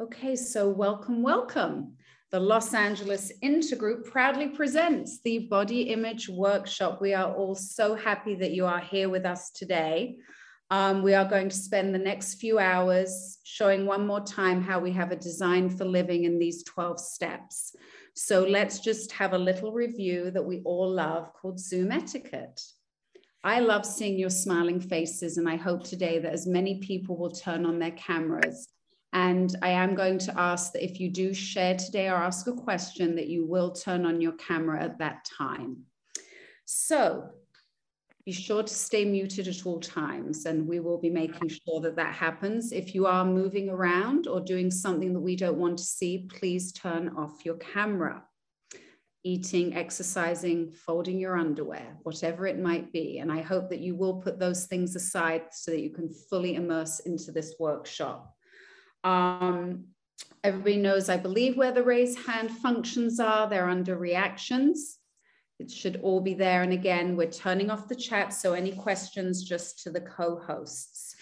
Okay, so welcome, welcome. The Los Angeles Intergroup proudly presents the Body Image Workshop. We are all so happy that you are here with us today. Um, we are going to spend the next few hours showing one more time how we have a design for living in these 12 steps. So let's just have a little review that we all love called Zoom etiquette. I love seeing your smiling faces, and I hope today that as many people will turn on their cameras. And I am going to ask that if you do share today or ask a question, that you will turn on your camera at that time. So be sure to stay muted at all times, and we will be making sure that that happens. If you are moving around or doing something that we don't want to see, please turn off your camera. Eating, exercising, folding your underwear, whatever it might be. And I hope that you will put those things aside so that you can fully immerse into this workshop. Um, everybody knows, I believe, where the raise hand functions are. They're under reactions. It should all be there. And again, we're turning off the chat. So any questions just to the co-hosts.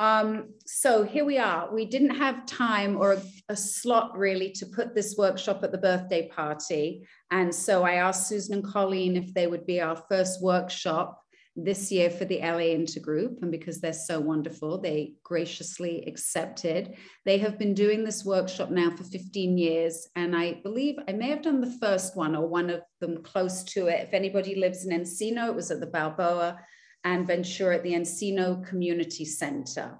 Um, so here we are. We didn't have time or a, a, slot really to put this workshop at the birthday party. And so I asked Susan and Colleen if they would be our first workshop this year for the LA Intergroup. And because they're so wonderful, they graciously accepted. They have been doing this workshop now for 15 years. And I believe I may have done the first one or one of them close to it. If anybody lives in Encino, it was at the Balboa and Ventura at the Encino Community Center.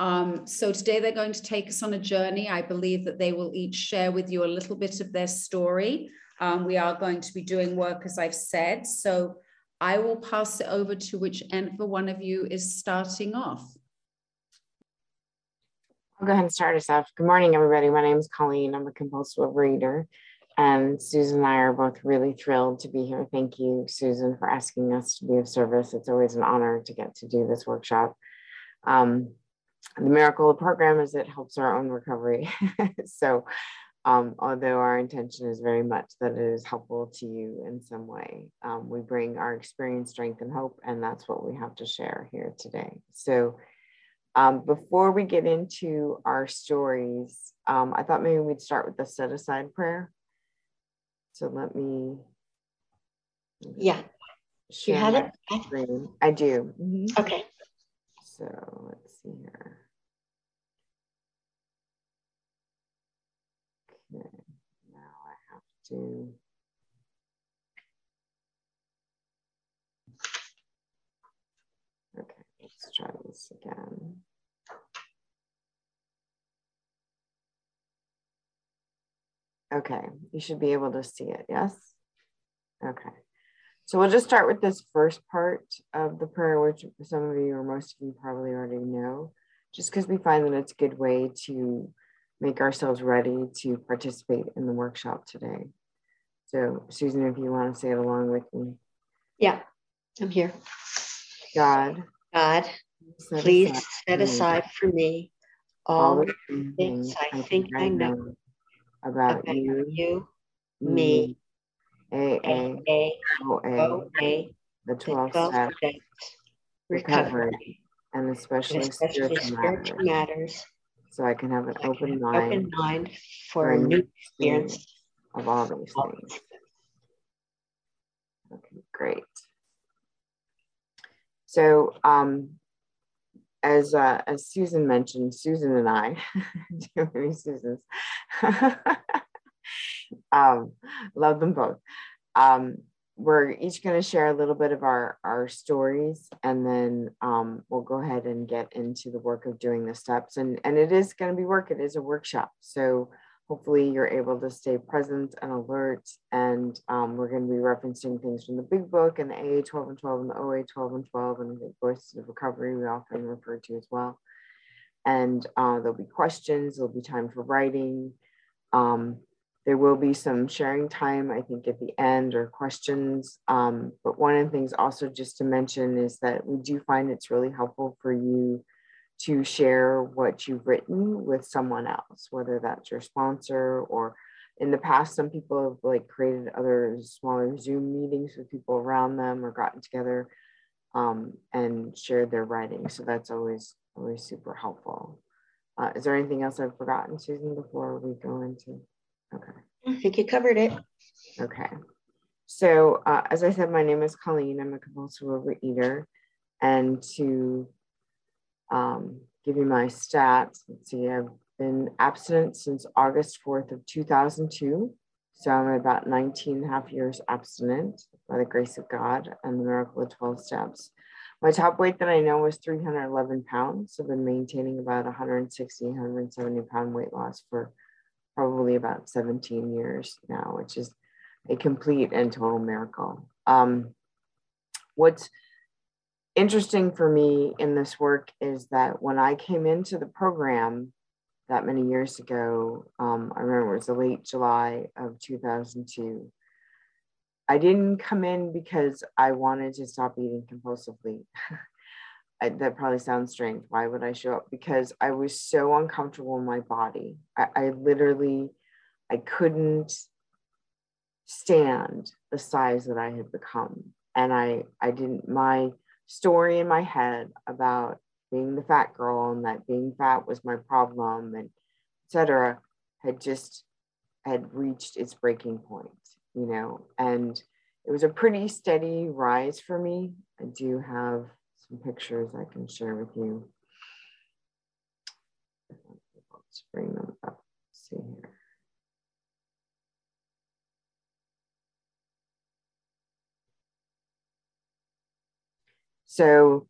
Um, so today they're going to take us on a journey. I believe that they will each share with you a little bit of their story. Um, we are going to be doing work, as I've said. So I will pass it over to whichever one of you is starting off. I'll go ahead and start us off. Good morning, everybody. My name is Colleen. I'm a compulsive reader. And Susan and I are both really thrilled to be here. Thank you, Susan, for asking us to be of service. It's always an honor to get to do this workshop. Um, the miracle of the program is it helps our own recovery. so um, although our intention is very much that it is helpful to you in some way. Um, we bring our experience, strength, and hope, and that's what we have to share here today. So, um, before we get into our stories, um, I thought maybe we'd start with the set aside prayer. So, let me. Yeah. You have it? Screen. I do. Mm-hmm. Okay. So, let's see here. Okay, now I. Okay, let's try this again. Okay, you should be able to see it, yes? Okay. So we'll just start with this first part of the prayer, which some of you or most of you probably already know, just because we find that it's a good way to make ourselves ready to participate in the workshop today. So, Susan, if you want to say it along with me. Yeah, I'm here. God. God, set please aside set aside for me all the things I think I know about, about you, you, me, AA, OA, the 12 steps, recovery, and especially, and especially spiritual, spiritual matters. matters so I can have an open mind, open mind for, a new experience of all these things. Okay, great. So, um, as uh, as Susan mentioned, Susan and I, too many Susans, um, love them both. Um, we're each going to share a little bit of our, our stories and then um, we'll go ahead and get into the work of doing the steps. And, and it is going to be work, it is a workshop. So hopefully you're able to stay present and alert. And um, we're going to be referencing things from the big book and the AA 12 and 12 and the OA 12 and 12 and the Voices of Recovery we often refer to as well. And uh, there'll be questions, there'll be time for writing. Um, there will be some sharing time, I think, at the end or questions. Um, but one of the things also just to mention is that we do find it's really helpful for you to share what you've written with someone else, whether that's your sponsor or in the past, some people have like created other smaller Zoom meetings with people around them or gotten together um, and shared their writing. So that's always always super helpful. Uh, is there anything else I've forgotten, Susan, before we go into? Okay. I think you covered it. Okay. So, uh, as I said, my name is Colleen. I'm a compulsive overeater. And to um, give you my stats, let's see, I've been abstinent since August 4th of 2002. So I'm about 19 and a half years abstinent by the grace of God and the miracle of 12 steps. My top weight that I know was 311 pounds. I've been maintaining about 160, 170 pound weight loss for probably about 17 years now, which is a complete and total miracle. Um, what's interesting for me in this work is that when I came into the program that many years ago, um, I remember it was the late July of 2002. I didn't come in because I wanted to stop eating compulsively. I, that probably sounds strange. Why would I show up? Because I was so uncomfortable in my body. I, I literally, I couldn't stand the size that I had become. And I, I didn't, my story in my head about being the fat girl and that being fat was my problem and etc had just had reached its breaking point you know and it was a pretty steady rise for me i do have some pictures i can share with you let's bring them up Let's see here so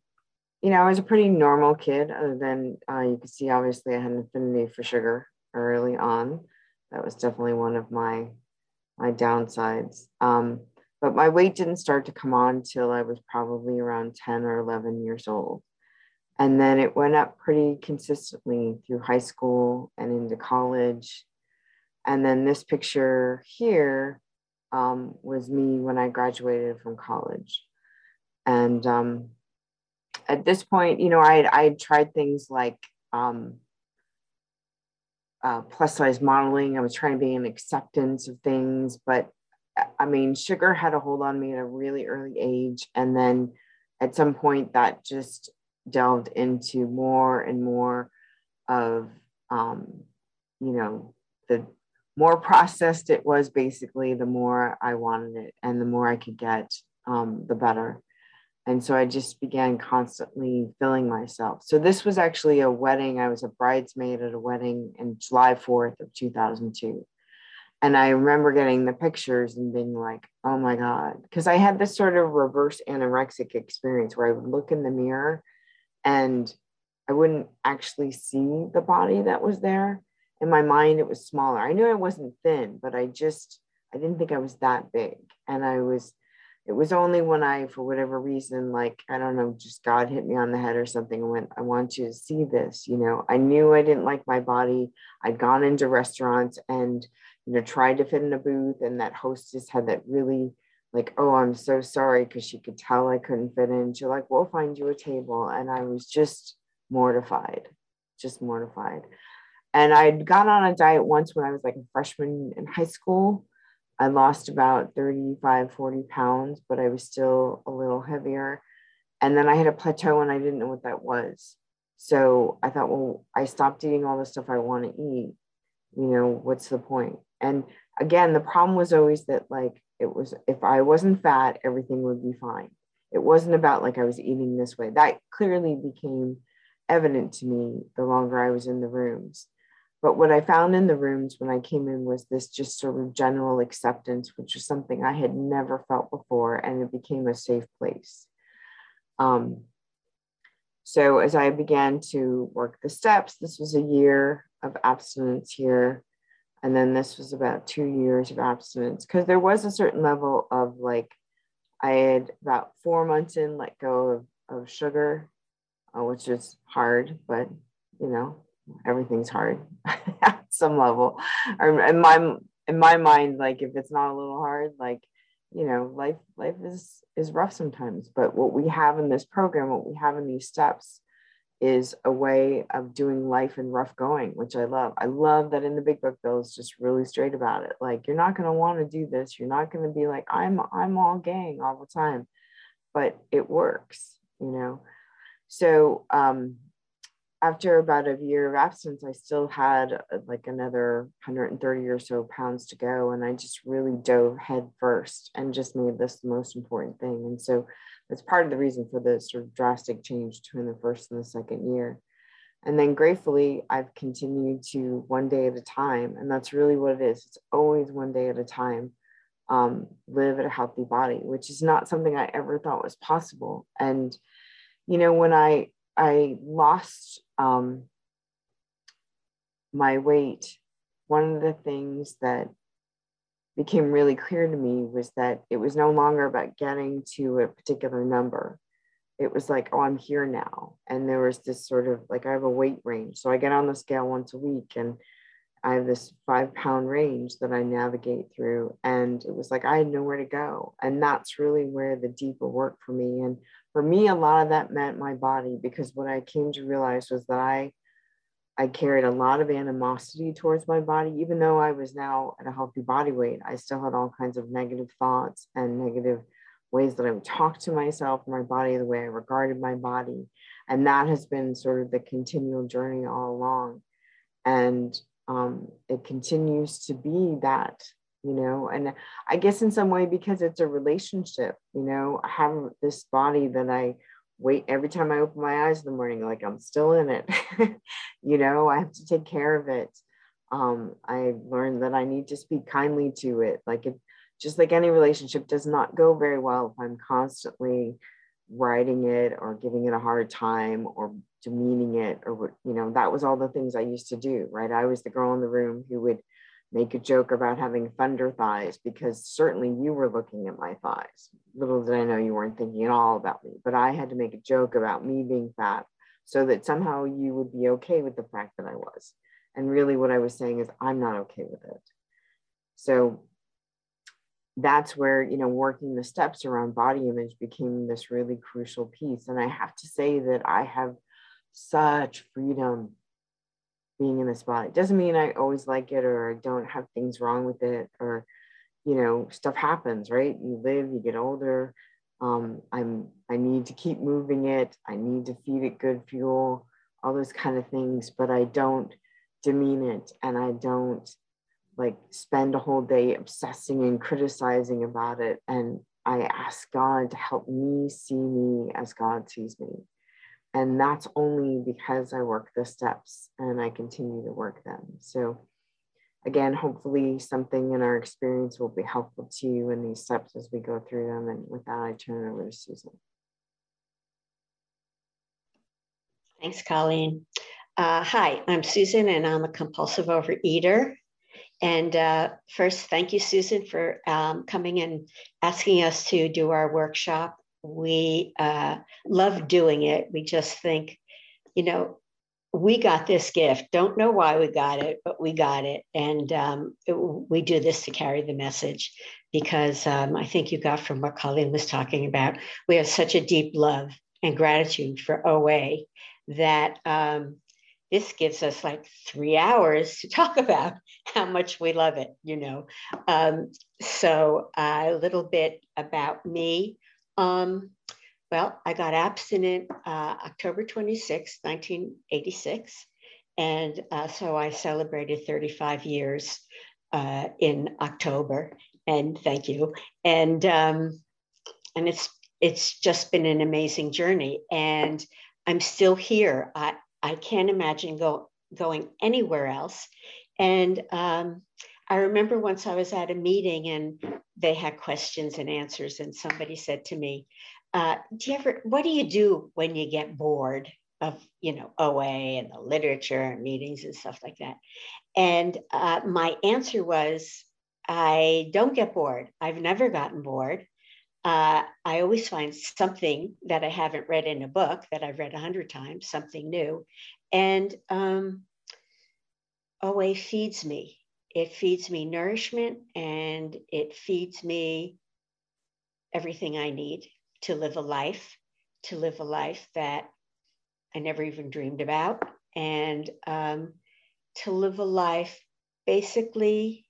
you know, I was a pretty normal kid, other than uh, you could see, obviously, I had an affinity for sugar early on. That was definitely one of my my downsides. Um, but my weight didn't start to come on till I was probably around 10 or 11 years old. And then it went up pretty consistently through high school and into college. And then this picture here um, was me when I graduated from college. And um, at this point, you know, I I tried things like um, uh, plus size modeling. I was trying to be an acceptance of things, but I mean, sugar had a hold on me at a really early age. And then at some point, that just delved into more and more of, um, you know, the more processed it was, basically, the more I wanted it and the more I could get, um, the better. And so I just began constantly filling myself. So this was actually a wedding. I was a bridesmaid at a wedding in July 4th of 2002. And I remember getting the pictures and being like, oh my God. Because I had this sort of reverse anorexic experience where I would look in the mirror and I wouldn't actually see the body that was there. In my mind, it was smaller. I knew I wasn't thin, but I just, I didn't think I was that big. And I was it was only when I, for whatever reason, like, I don't know, just God hit me on the head or something and went, I want you to see this. You know, I knew I didn't like my body. I'd gone into restaurants and, you know, tried to fit in a booth, and that hostess had that really, like, oh, I'm so sorry, because she could tell I couldn't fit in. She's like, we'll find you a table. And I was just mortified, just mortified. And I'd gone on a diet once when I was like a freshman in high school I lost about 35, 40 pounds, but I was still a little heavier. And then I hit a plateau and I didn't know what that was. So I thought, well, I stopped eating all the stuff I want to eat. You know, what's the point? And again, the problem was always that, like, it was if I wasn't fat, everything would be fine. It wasn't about like I was eating this way. That clearly became evident to me the longer I was in the rooms. But what I found in the rooms when I came in was this just sort of general acceptance, which was something I had never felt before, and it became a safe place. Um, so as I began to work the steps, this was a year of abstinence here. And then this was about two years of abstinence because there was a certain level of like, I had about four months in let go of, of sugar, uh, which is hard, but you know, everything's hard at some level or in my in my mind like if it's not a little hard like you know life life is is rough sometimes but what we have in this program what we have in these steps is a way of doing life in rough going which i love i love that in the big book bill is just really straight about it like you're not going to want to do this you're not going to be like i'm i'm all gang all the time but it works you know so um after about a year of absence, I still had uh, like another 130 or so pounds to go. And I just really dove head first and just made this the most important thing. And so that's part of the reason for the sort of drastic change between the first and the second year. And then gratefully, I've continued to one day at a time. And that's really what it is. It's always one day at a time. Um, live at a healthy body, which is not something I ever thought was possible. And, you know, when I I lost um, my weight, one of the things that became really clear to me was that it was no longer about getting to a particular number. It was like, oh, I'm here now. And there was this sort of like, I have a weight range. So I get on the scale once a week and I have this five pound range that I navigate through. And it was like, I had nowhere to go. And that's really where the deeper work for me. And for me, a lot of that meant my body because what I came to realize was that I I carried a lot of animosity towards my body, even though I was now at a healthy body weight. I still had all kinds of negative thoughts and negative ways that I would talk to myself, my body, the way I regarded my body. And that has been sort of the continual journey all along. And um, it continues to be that you know and i guess in some way because it's a relationship you know i have this body that i wait every time i open my eyes in the morning like i'm still in it. You know i have to take care of it. Um, i learned that i need to speak kindly to it. Like it just like any relationship does not go very well if i'm constantly writing it or giving it a hard time or demeaning it or you know that was all the things i used to do right? I was the girl in the room who would make a joke about having thunder thighs because certainly you were looking at my thighs. Little did I know you weren't thinking at all about me, but I had to make a joke about me being fat so that somehow you would be okay with the fact that I was. And really, what I was saying is, I'm not okay with it. So that's where, you know, working the steps around body image became this really crucial piece. And I have to say that I have such freedom being in this body. Doesn't mean I always like it or I don't have things wrong with it or, you know, stuff happens, right? You live, you get older. Um, I'm I need to keep moving it. I need to feed it good fuel, all those kind of things, but I don't demean it and I don't like spend a whole day obsessing and criticizing about it. And I ask God to help me see me as God sees me. And that's only because I work the steps and I continue to work them. So, again, hopefully, something in our experience will be helpful to you in these steps as we go through them. And with that, I turn it over to Susan. Thanks, Colleen. Uh, hi, I'm Susan, and I'm a compulsive overeater. And uh, first, thank you, Susan, for um, coming and asking us to do our workshop we uh, love doing it. We just think, you know, we got this gift. Don't know why we got it, but we got it. And um, it, we do this to carry the message because um, I think you got from what Colleen was talking about. We have such a deep love and gratitude for OA that um, this gives us like three hours to talk about how much we love it, you know. Um, so, a little bit about me. Um, well, I got abstinent uh, October 26, 1986. And uh, so I celebrated 35 years uh, in October. And thank you. And um, and it's it's just been an amazing journey. And I'm still here. I, I can't imagine go, going anywhere else. And um, I remember once I was at a meeting and they had questions and answers, and somebody said to me, uh, "Do you ever? What do you do when you get bored of you know OA and the literature and meetings and stuff like that?" And uh, my answer was, "I don't get bored. I've never gotten bored. Uh, I always find something that I haven't read in a book that I've read a hundred times, something new, and um, OA feeds me." It feeds me nourishment and it feeds me everything I need to live a life, to live a life that I never even dreamed about, and um, to live a life basically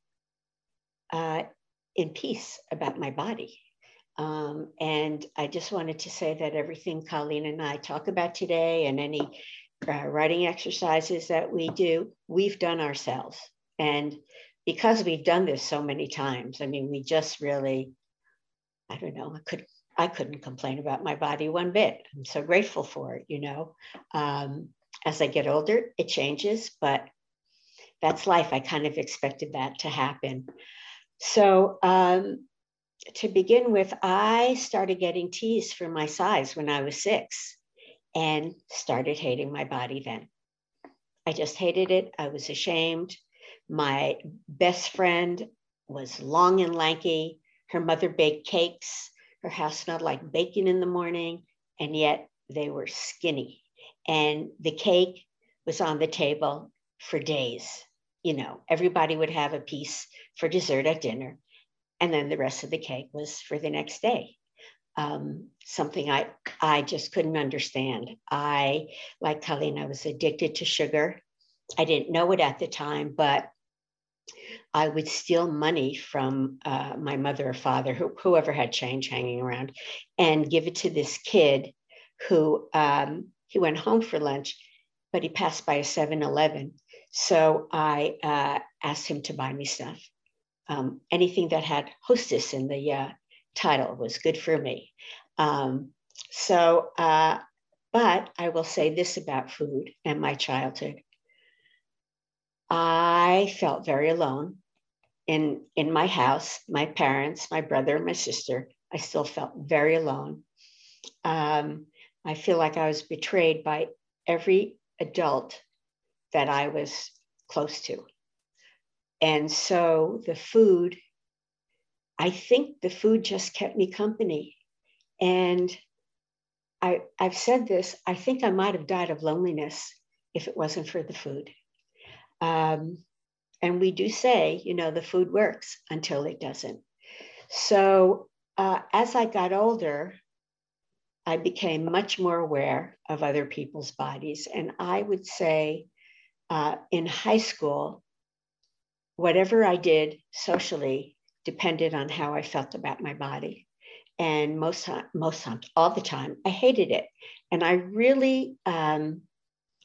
uh, in peace about my body. Um, and I just wanted to say that everything Colleen and I talk about today and any uh, writing exercises that we do, we've done ourselves. And because we've done this so many times, I mean, we just really, I don't know, I could I couldn't complain about my body one bit. I'm so grateful for it, you know. Um, as I get older, it changes, but that's life. I kind of expected that to happen. So, um, to begin with, I started getting teased for my size when I was six and started hating my body then. I just hated it. I was ashamed. My best friend was long and lanky. Her mother baked cakes. Her house smelled like bacon in the morning, and yet they were skinny. And the cake was on the table for days. You know, everybody would have a piece for dessert at dinner, and then the rest of the cake was for the next day um, something I, I just couldn't understand. I, like Colleen, I was addicted to sugar. I didn't know it at the time, but I would steal money from uh, my mother or father, who, whoever had change hanging around, and give it to this kid who um, he went home for lunch, but he passed by a 7 Eleven. So I uh, asked him to buy me stuff. Um, anything that had Hostess in the uh, title was good for me. Um, so, uh, but I will say this about food and my childhood. I felt very alone in, in my house, my parents, my brother, my sister. I still felt very alone. Um, I feel like I was betrayed by every adult that I was close to. And so the food I think the food just kept me company. And I, I've said this, I think I might have died of loneliness if it wasn't for the food. Um, and we do say, you know, the food works until it doesn't. So uh, as I got older, I became much more aware of other people's bodies. And I would say uh, in high school, whatever I did socially depended on how I felt about my body. And most most times, all the time, I hated it, and I really um,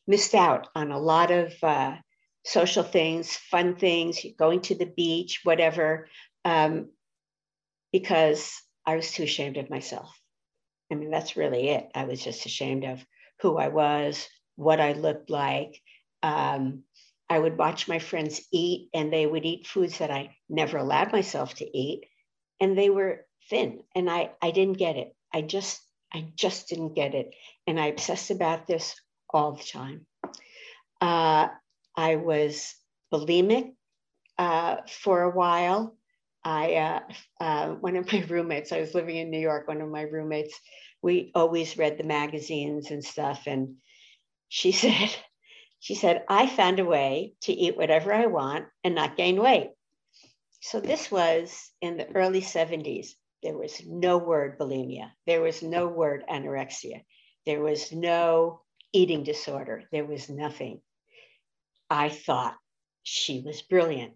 missed out on a lot of uh, social things, fun things, going to the beach, whatever, um, because I was too ashamed of myself. I mean, that's really it. I was just ashamed of who I was, what I looked like, um, I would watch my friends eat, and they would eat foods that I never allowed myself to eat, and they were thin, and I I didn't get it. I just I just didn't get it, and I obsessed about this all the time. Uh, I was bulimic uh, for a while. I uh, uh one of my roommates. I was living in New York. One of my roommates. We always read the magazines and stuff, and she said she said, I found a way to eat whatever I want and not gain weight. So this was in the early 70s. There was no word bulimia. There was no word anorexia. There was no eating disorder. There was nothing. I thought she was brilliant.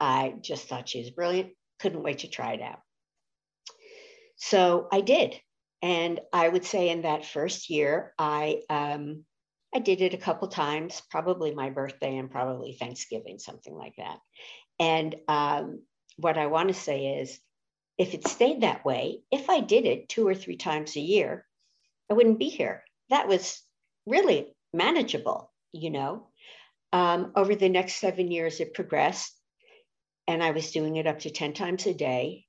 I just thought she was brilliant. Couldn't wait to try it out. So I did. And I would say in that first year, I um, I did it a couple times, probably my birthday and probably Thanksgiving, something like that. And um, what I want to say is, if it stayed that way, if I did it two or three times a year, I wouldn't be here. That was really manageable, you know. Um, over the next seven years, it progressed, and I was doing it up to 10 times a day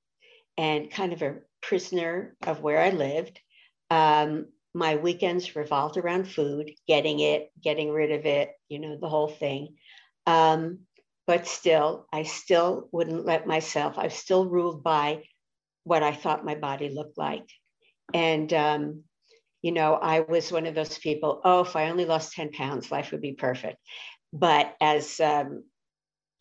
and kind of a prisoner of where I lived. Um, my weekends revolved around food, getting it, getting rid of it, you know, the whole thing. Um, but still, I still wouldn't let myself, I was still ruled by what I thought my body looked like. And, um, you know, I was one of those people, oh, if I only lost 10 pounds, life would be perfect. But as, um,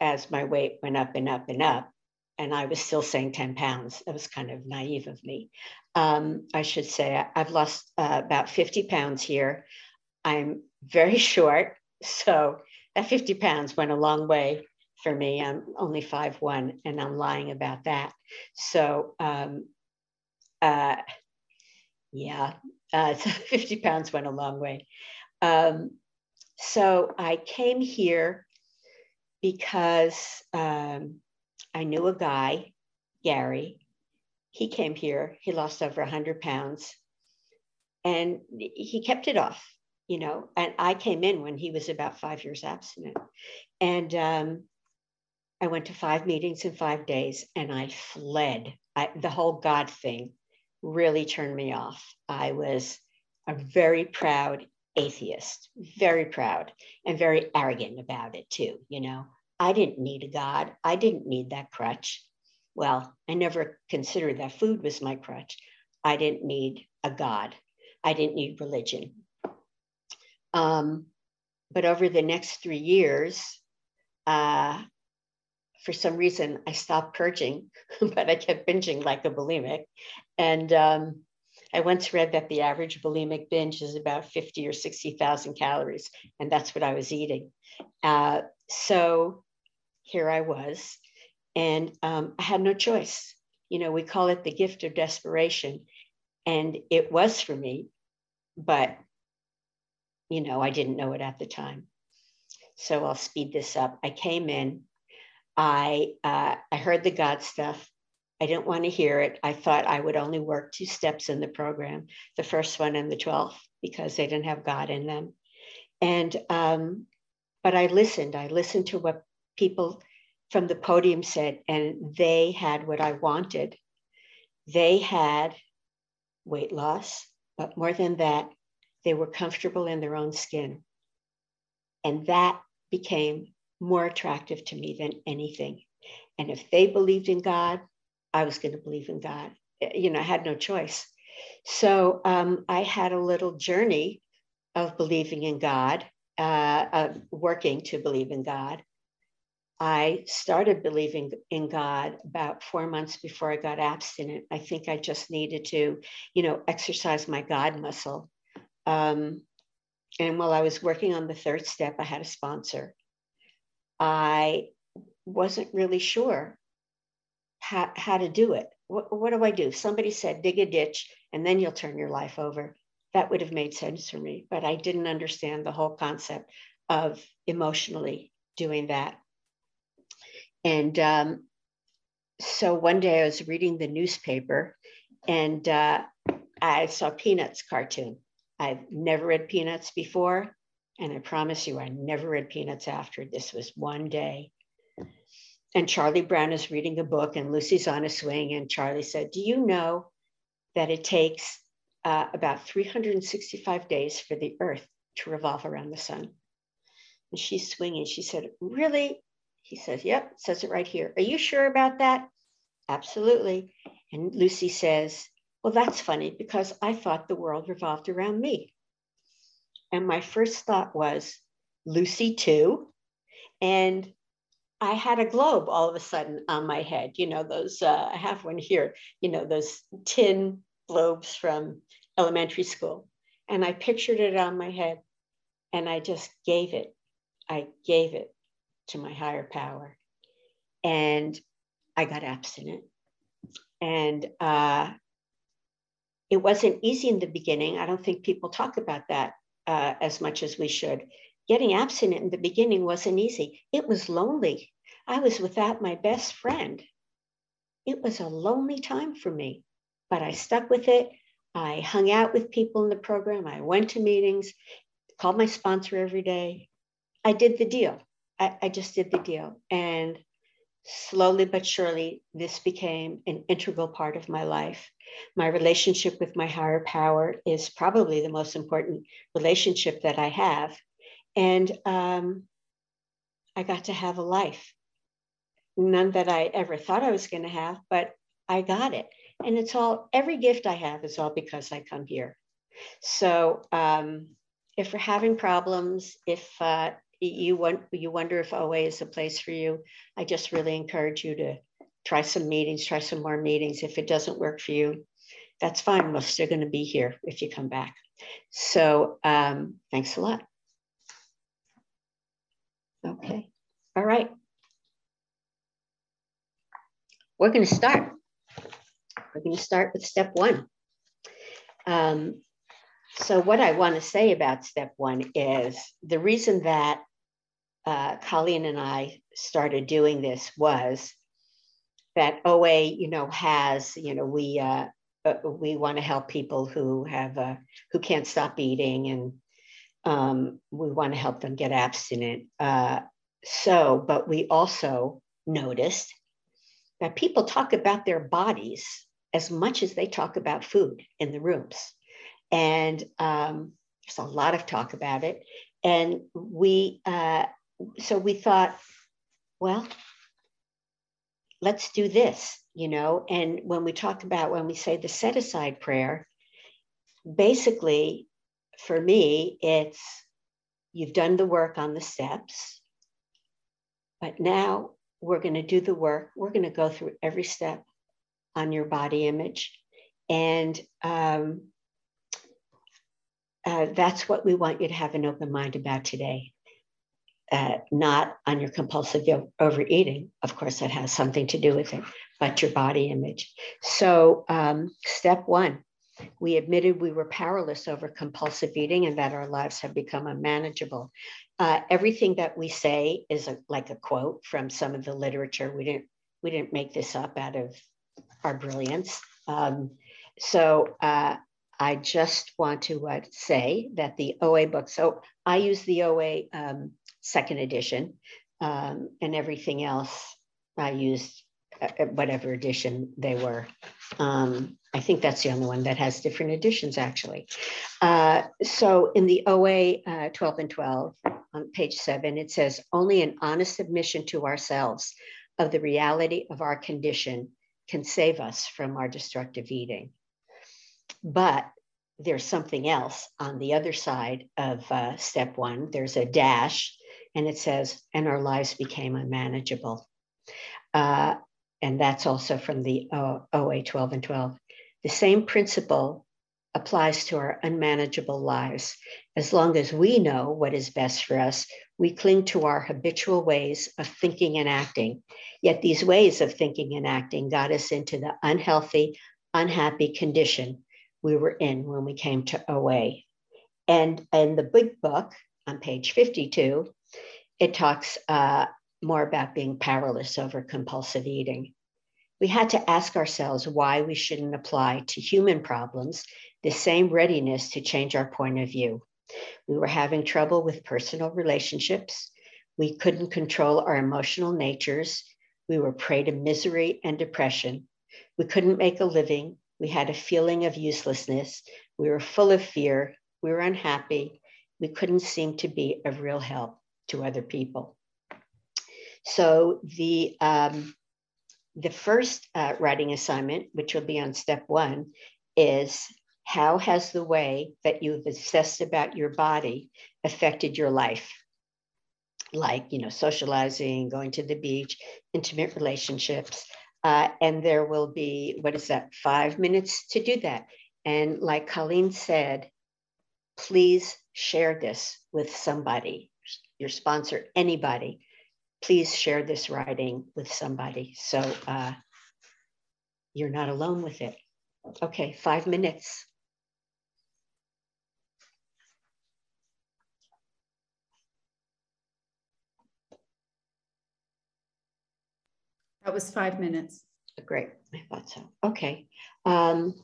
as my weight went up and up and up, and I was still saying 10 pounds. That was kind of naive of me. Um, I should say I've lost uh, about 50 pounds here. I'm very short. So that 50 pounds went a long way for me. I'm only five one, and I'm lying about that. So, um, uh, yeah, uh, so 50 pounds went a long way. Um, so I came here because um, I knew a guy, Gary. He came here, he lost over 100 pounds, and he kept it off, you know. And I came in when he was about five years abstinent. And um, I went to five meetings in five days and I fled. I, the whole God thing really turned me off. I was a very proud atheist, very proud and very arrogant about it too. You know, I didn't need a God. I didn't need that crutch. Well, I never considered that food was my crutch. I didn't need a God. I didn't need religion. Um, but over the next three years, uh, for some reason, I stopped purging, but I kept binging like a bulimic. And um, I once read that the average bulimic binge is about 50 or 60,000 calories, and that's what I was eating. Uh, so here I was, and um, I had no choice. You know, we call it the gift of desperation, and it was for me, but, you know, I didn't know it at the time. So I'll speed this up. I came in, I, uh, I heard the God stuff. I didn't want to hear it. I thought I would only work two steps in the program, the first one and the 12th, because they didn't have God in them. And, um, but I listened. I listened to what people from the podium said, and they had what I wanted. They had weight loss, but more than that, they were comfortable in their own skin. And that became more attractive to me than anything. And if they believed in God, I was going to believe in God. Eh, you know, I had no choice. So um, I had a little journey of believing in God, uh, of working to believe in God. I started believing in God about four months before I got abstinent. I think I just needed to, you know, exercise my God muscle. Um, and while I was working on the third step, I had a sponsor. I wasn't really sure how, how to do it. What, what do I do? Somebody said, dig a ditch and then you'll turn your life over. That would have made sense for me, but I didn't understand the whole concept of emotionally doing that. And um, so one day I was reading the newspaper and uh, I saw Peanuts cartoon. I've never read Peanuts before, and I promise you, I never read Peanuts after. This was one day and Charlie Brown is reading a book, and Lucy's on a swing. And Charlie said, Do you know that it takes uh, about 365 days for the earth to revolve around the sun? And she's swinging. She said, Really? He says, Yep, says it right here. Are you sure about that? Absolutely. And Lucy says, Well, that's funny because I thought the world revolved around me. And my first thought was, Lucy too. And I had a globe all of a sudden on my head. You know, those, uh, I have one here, you know, those tin globes from elementary school. And I pictured it on my head and I just gave it. I gave it to my higher power. And I got abstinent. And uh, it wasn't easy in the beginning. I don't think people talk about that uh, as much as we should. Getting abstinent in the beginning wasn't easy. It was lonely. I was without my best friend. It was a lonely time for me, but I stuck with it. I hung out with people in the program. I went to meetings, called my sponsor every day. I did the deal. I, I just did the deal. And slowly but surely, this became an integral part of my life. My relationship with my higher power is probably the most important relationship that I have. And um, I got to have a life none that I ever thought I was going to have, but I got it. And it's all, every gift I have is all because I come here. So um, if we're having problems, if uh, you want, you wonder if OA is a place for you, I just really encourage you to try some meetings, try some more meetings. If it doesn't work for you, that's fine. We're still going to be here if you come back. So um, thanks a lot. Okay. All right. we're going to start. We're going to start with step one. Um, so what I want to say about step one is the reason that uh, Colleen and I started doing this was that OA, you know, has, you know, we uh, uh, we want to help people who have uh, who can't stop eating, and um, we want to help them get abstinent. Uh, so, but we also noticed that people talk about their bodies as much as they talk about food in the rooms. And um, there's a lot of talk about it. And we, uh, so we thought, well, let's do this, you know. And when we talk about, when we say the set aside prayer, basically for me, it's you've done the work on the steps, but now we're going to do the work. We're going to go through every step on your body image. And um, uh, that's what we want you to have an open mind about today. Uh, not on your compulsive overeating. Of course, that has something to do with it, but your body image. So, um, step one, we admitted we were powerless over compulsive eating and that our lives have become unmanageable. Uh, everything that we say is a, like a quote from some of the literature. We didn't we didn't make this up out of our brilliance. Um, so uh, I just want to uh, say that the OA book. So I use the OA um, second edition, um, and everything else I used uh, whatever edition they were. Um, I think that's the only one that has different editions, actually. Uh, so in the OA uh, 12 and 12, on page seven, it says, only an honest admission to ourselves of the reality of our condition can save us from our destructive eating. But there's something else on the other side of uh, step one. There's a dash, and it says, and our lives became unmanageable. Uh, and that's also from the OA 12 and 12. The same principle applies to our unmanageable lives. As long as we know what is best for us, we cling to our habitual ways of thinking and acting. Yet these ways of thinking and acting got us into the unhealthy, unhappy condition we were in when we came to OA. And in the big book on page 52, it talks uh, more about being powerless over compulsive eating. We had to ask ourselves why we shouldn't apply to human problems the same readiness to change our point of view. We were having trouble with personal relationships. We couldn't control our emotional natures. We were prey to misery and depression. We couldn't make a living. We had a feeling of uselessness. We were full of fear. We were unhappy. We couldn't seem to be of real help to other people. So the um, the first uh, writing assignment, which will be on step one, is how has the way that you've assessed about your body affected your life? Like, you know, socializing, going to the beach, intimate relationships. Uh, and there will be, what is that, five minutes to do that. And like Colleen said, please share this with somebody, your sponsor, anybody please share this writing with somebody. So uh, you're not alone with it. Okay, five minutes. That was five minutes. Great, I thought so. Okay. Um,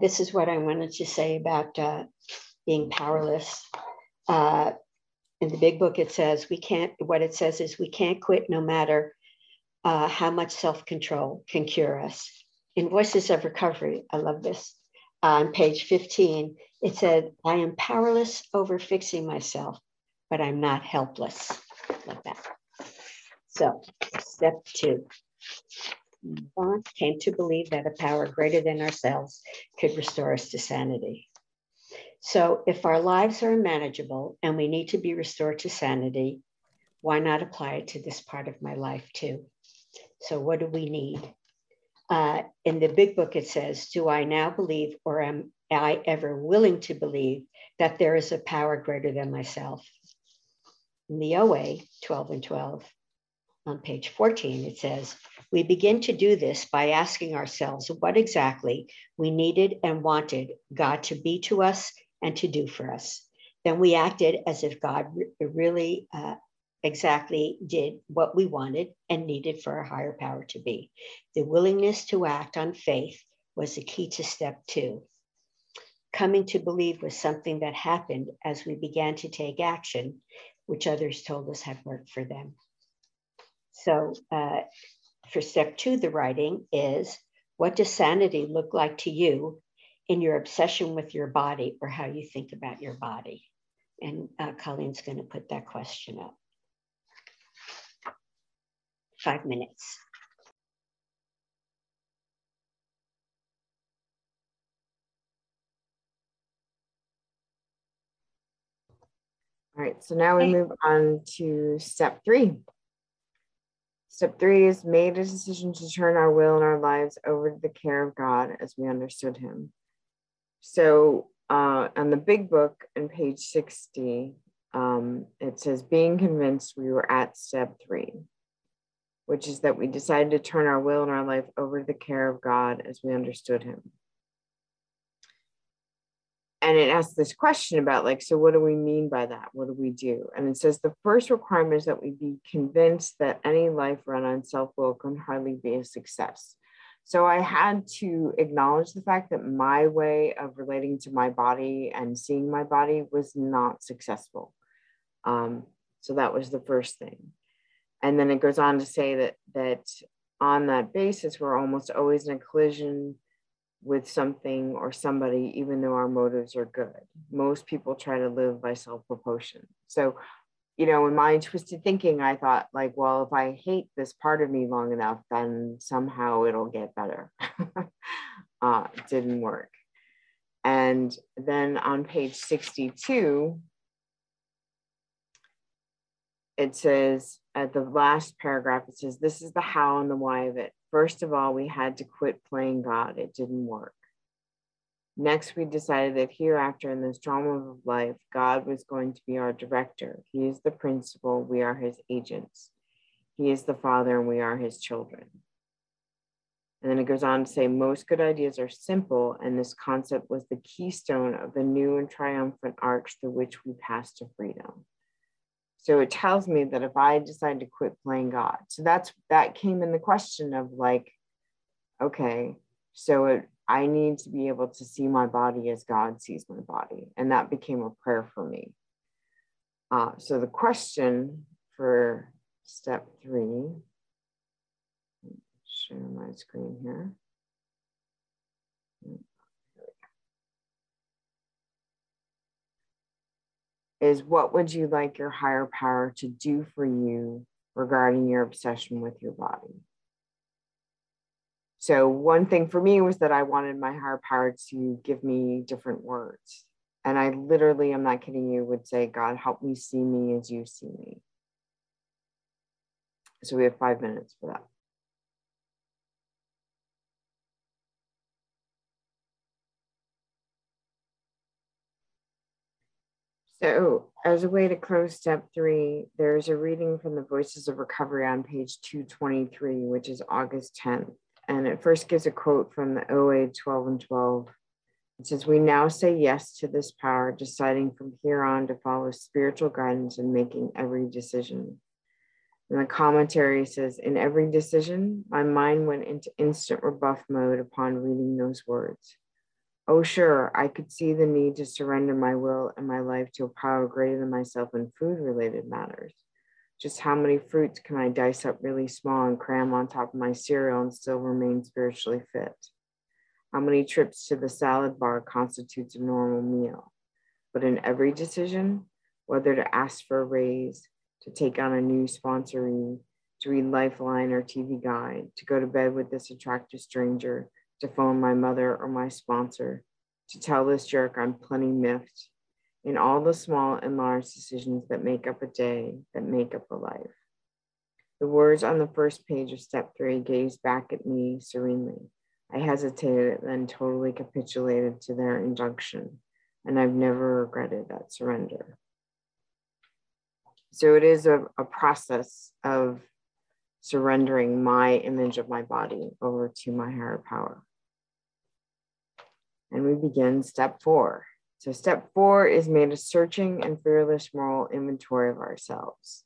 this is what I wanted to say about uh, being powerless. Uh, in the big book, it says we can't, what it says is we can't quit no matter uh, how much self control can cure us. In Voices of Recovery, I love this. on page 15, it said, I am powerless over fixing myself, but I'm not helpless. Like that. So, step two. Came to believe that a power greater than ourselves could restore us to sanity. So if our lives are unmanageable and we need to be restored to sanity, why not apply it to this part of my life too? So what do we need? Uh, in the big book, it says, Do I now believe or am I ever willing to believe that there is a power greater than myself? In the OA 12 and 12, on page 14, it says, We begin to do this by asking ourselves what exactly we needed and wanted God to be to us and to do for us. Then we acted as if God really uh, exactly did what we wanted and needed for a higher power to be. The willingness to act on faith was the key to step two. Coming to believe was something that happened as we began to take action, which others told us had worked for them. So, uh, for step two, the writing is what does sanity look like to you in your obsession with your body or how you think about your body? And uh, Colleen's going to put that question up. Five minutes. All right, so now we move on to step three. Step three is made a decision to turn our will and our lives over to the care of God as we understood Him. So, uh, on the big book on page 60, um, it says, being convinced we were at step three, which is that we decided to turn our will and our life over to the care of God as we understood Him. And it asks this question about like so what do we mean by that? What do we do? And it says the first requirement is that we be convinced that any life run on self-will can hardly be a success so i had to acknowledge the fact that my way of relating to my body and seeing my body was not successful um, so that was the first thing and then it goes on to say that that on that basis we're almost always in a collision with something or somebody, even though our motives are good. Most people try to live by self propulsion. So, you know, in my twisted thinking, I thought, like, well, if I hate this part of me long enough, then somehow it'll get better. uh, didn't work. And then on page 62, it says at the last paragraph, it says, This is the how and the why of it. First of all, we had to quit playing God, it didn't work. Next, we decided that hereafter in this drama of life, God was going to be our director. He is the principal, we are his agents. He is the father, and we are his children. And then it goes on to say most good ideas are simple, and this concept was the keystone of the new and triumphant arch through which we pass to freedom. So it tells me that if I decide to quit playing God, so that's that came in the question of like, okay, so it, I need to be able to see my body as God sees my body, and that became a prayer for me. Uh, so the question for step three, share my screen here. is what would you like your higher power to do for you regarding your obsession with your body? So, one thing for me was that I wanted my higher power to give me different words. And I literally, I'm not kidding you, would say, God, help me see me as you see me. So, we have five minutes for that. So, as a way to close step three, there's a reading from the Voices of Recovery on page 223, which is August 10th. And it first gives a quote from the OA 12 and 12. It says, We now say yes to this power, deciding from here on to follow spiritual guidance and making every decision. And the commentary says, In every decision, my mind went into instant rebuff mode upon reading those words. Oh, sure, I could see the need to surrender my will and my life to a power greater than myself in food related matters. Just how many fruits can I dice up really small and cram on top of my cereal and still remain spiritually fit? How many trips to the salad bar constitutes a normal meal? But in every decision, whether to ask for a raise, to take on a new sponsoree, to read Lifeline or TV Guide, to go to bed with this attractive stranger, to phone my mother or my sponsor, to tell this jerk I'm plenty miffed, in all the small and large decisions that make up a day, that make up a life. The words on the first page of step three gazed back at me serenely. I hesitated, then totally capitulated to their injunction, and I've never regretted that surrender. So it is a, a process of surrendering my image of my body over to my higher power. And we begin step four. So, step four is made a searching and fearless moral inventory of ourselves.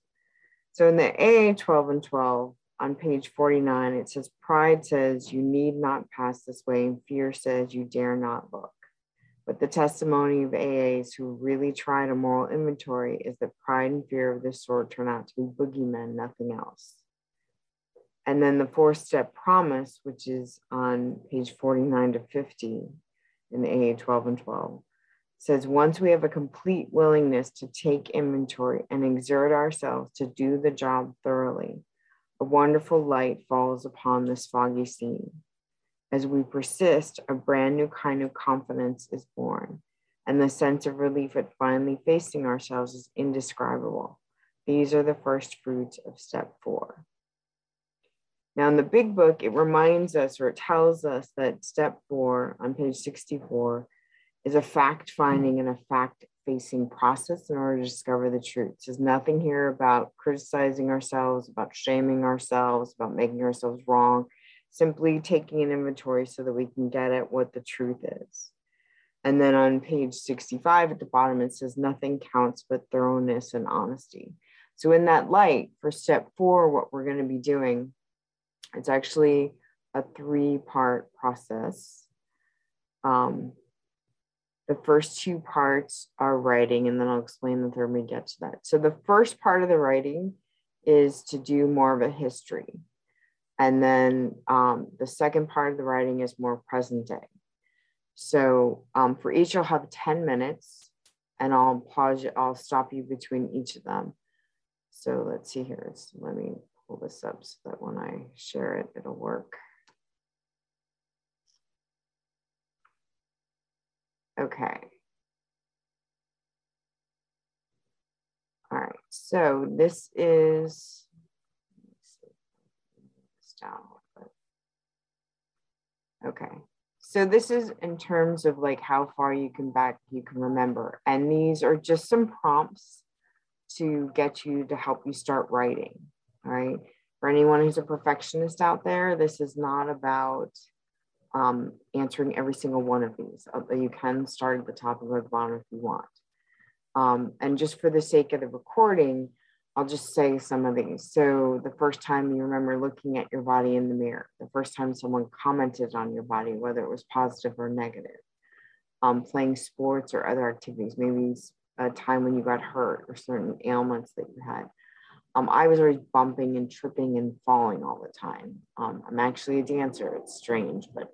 So, in the AA 12 and 12, on page 49, it says, Pride says you need not pass this way, and fear says you dare not look. But the testimony of AAs who really tried a moral inventory is that pride and fear of this sort turn out to be boogeymen, nothing else. And then the four step promise, which is on page 49 to 50 in AA 12 and 12, says once we have a complete willingness to take inventory and exert ourselves to do the job thoroughly, a wonderful light falls upon this foggy scene. As we persist, a brand new kind of confidence is born, and the sense of relief at finally facing ourselves is indescribable. These are the first fruits of step four. Now, in the big book, it reminds us or it tells us that step four on page 64 is a fact finding and a fact facing process in order to discover the truth. There's nothing here about criticizing ourselves, about shaming ourselves, about making ourselves wrong, simply taking an inventory so that we can get at what the truth is. And then on page 65 at the bottom, it says, nothing counts but thoroughness and honesty. So, in that light, for step four, what we're going to be doing, it's actually a three part process. Um, the first two parts are writing, and then I'll explain the third when we get to that. So, the first part of the writing is to do more of a history. And then um, the second part of the writing is more present day. So, um, for each, I'll have 10 minutes, and I'll pause, I'll stop you between each of them. So, let's see here. It's, let me pull this up so that when I share it, it'll work. Okay. All right, so this is, down Okay, so this is in terms of like how far you can back, you can remember. And these are just some prompts to get you to help you start writing, all right? For anyone who's a perfectionist out there, this is not about um, answering every single one of these. Although you can start at the top and go to the bottom if you want. Um, and just for the sake of the recording, I'll just say some of these. So the first time you remember looking at your body in the mirror, the first time someone commented on your body, whether it was positive or negative, um, playing sports or other activities, maybe a time when you got hurt or certain ailments that you had. Um, I was always bumping and tripping and falling all the time. Um, I'm actually a dancer. It's strange, but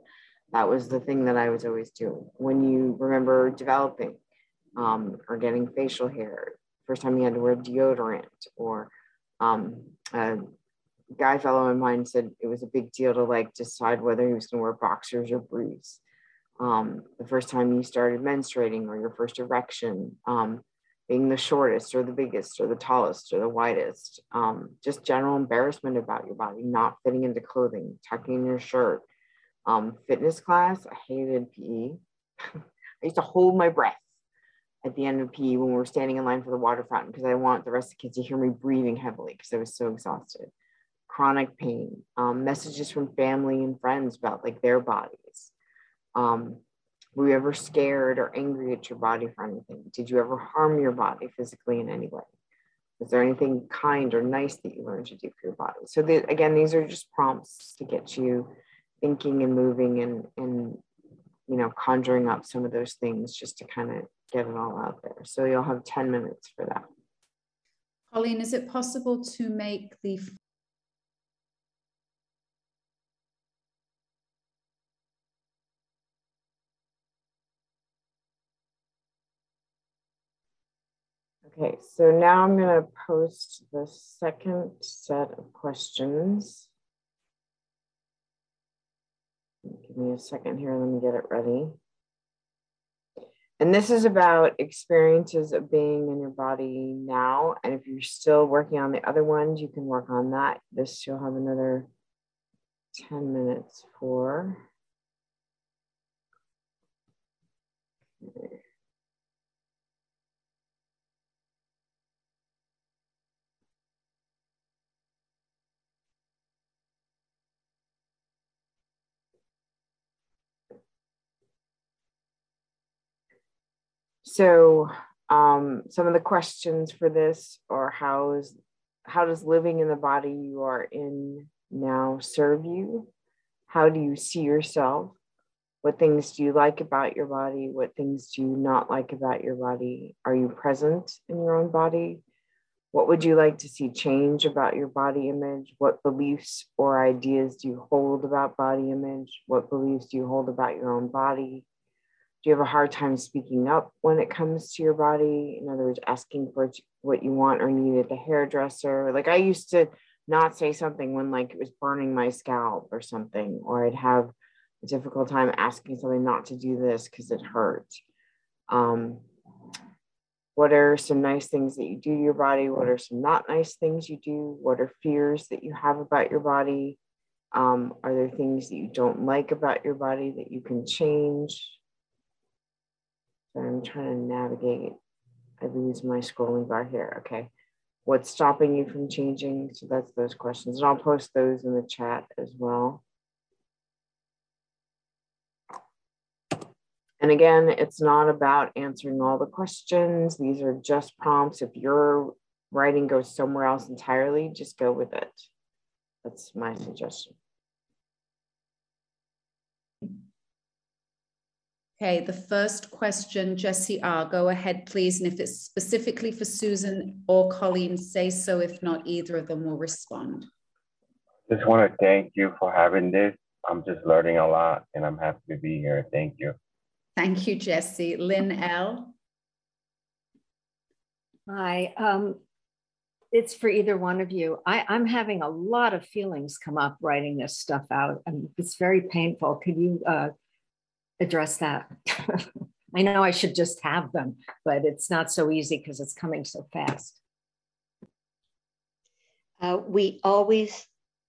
that was the thing that I was always doing. When you remember developing um, or getting facial hair, first time you had to wear deodorant, or um, a guy fellow of mine said it was a big deal to like decide whether he was going to wear boxers or briefs. Um, the first time you started menstruating or your first erection, um, being the shortest or the biggest or the tallest or the widest, um, just general embarrassment about your body, not fitting into clothing, tucking in your shirt. Um, fitness class, I hated PE. I used to hold my breath at the end of PE when we were standing in line for the water fountain because I want the rest of the kids to hear me breathing heavily because I was so exhausted. Chronic pain, um, messages from family and friends about like their bodies. Um, were you ever scared or angry at your body for anything? Did you ever harm your body physically in any way? Was there anything kind or nice that you learned to do for your body? So the, again, these are just prompts to get you thinking and moving and, and you know, conjuring up some of those things just to kind of get it all out there. So you'll have 10 minutes for that. Colleen, is it possible to make the Okay, so now I'm going to post the second set of questions. Give me a second here, let me get it ready. And this is about experiences of being in your body now. And if you're still working on the other ones, you can work on that. This you'll have another 10 minutes for. So um, some of the questions for this are how is how does living in the body you are in now serve you? How do you see yourself? What things do you like about your body? What things do you not like about your body? Are you present in your own body? What would you like to see change about your body image? What beliefs or ideas do you hold about body image? What beliefs do you hold about your own body? Do you have a hard time speaking up when it comes to your body? In other words, asking for what you want or need at the hairdresser. Like I used to not say something when like it was burning my scalp or something, or I'd have a difficult time asking somebody not to do this because it hurt. Um, what are some nice things that you do to your body? What are some not nice things you do? What are fears that you have about your body? Um, are there things that you don't like about your body that you can change? I'm trying to navigate. I lose my scrolling bar here. Okay. What's stopping you from changing? So that's those questions. And I'll post those in the chat as well. And again, it's not about answering all the questions. These are just prompts. If your writing goes somewhere else entirely, just go with it. That's my suggestion. Okay, the first question, Jesse R, go ahead, please. And if it's specifically for Susan or Colleen, say so. If not, either of them will respond. Just want to thank you for having this. I'm just learning a lot and I'm happy to be here. Thank you. Thank you, Jesse. Lynn L. Hi, um, it's for either one of you. I, I'm having a lot of feelings come up writing this stuff out, and it's very painful. Could you uh, address that. I know I should just have them, but it's not so easy because it's coming so fast. Uh, we always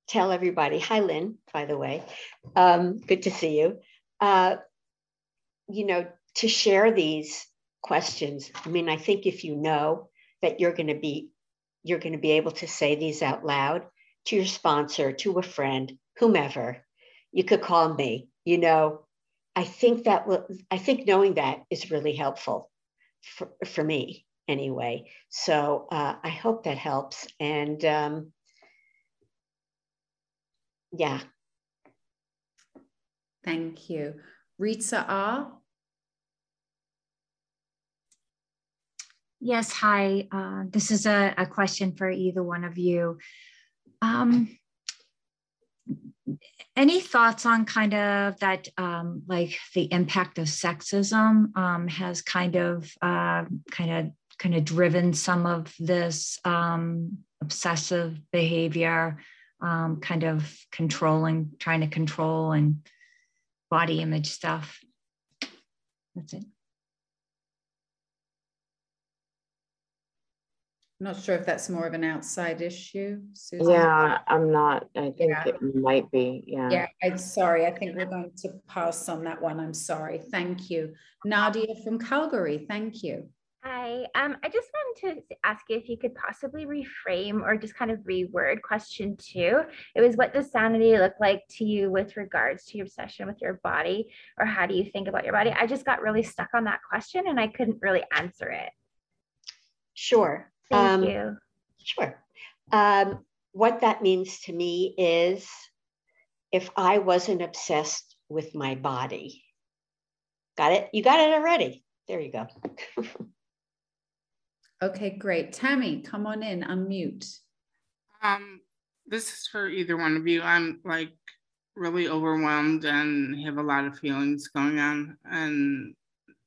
tell everybody, hi, Lynn, by the way, um, good to see you. Uh, you know, to share these questions. I mean, I think if you know that you're going to be, you're going to be able to say these out loud to your sponsor, to a friend, whomever, you could call me, you know, I think that will, I think knowing that is really helpful for, for me anyway. So uh, I hope that helps. And um, yeah. Thank you. Rita R. Yes, hi. Uh, this is a, a, question for either one of you. Um, any thoughts on kind of that um, like the impact of sexism um, has kind of uh, kind of kind of driven some of this um, obsessive behavior um, kind of controlling trying to control and body image stuff? That's it not sure if that's more of an outside issue. Susan. Yeah, I'm not. I think yeah. it might be. Yeah. Yeah, I'm sorry. I think we're going to pass on that one. I'm sorry. Thank you. Nadia from Calgary. Thank you. Hi. Um, I just wanted to ask you if you could possibly reframe or just kind of reword question two. It was what does sanity look like to you with regards to your obsession with your body, or how do you think about your body? I just got really stuck on that question and I couldn't really answer it. Sure. Thank um, you. Sure. Um, what that means to me is if I wasn't obsessed with my body, got it? You got it already. There you go. okay, great. Tammy, come on in, unmute. Um, this is for either one of you. I'm like really overwhelmed and have a lot of feelings going on and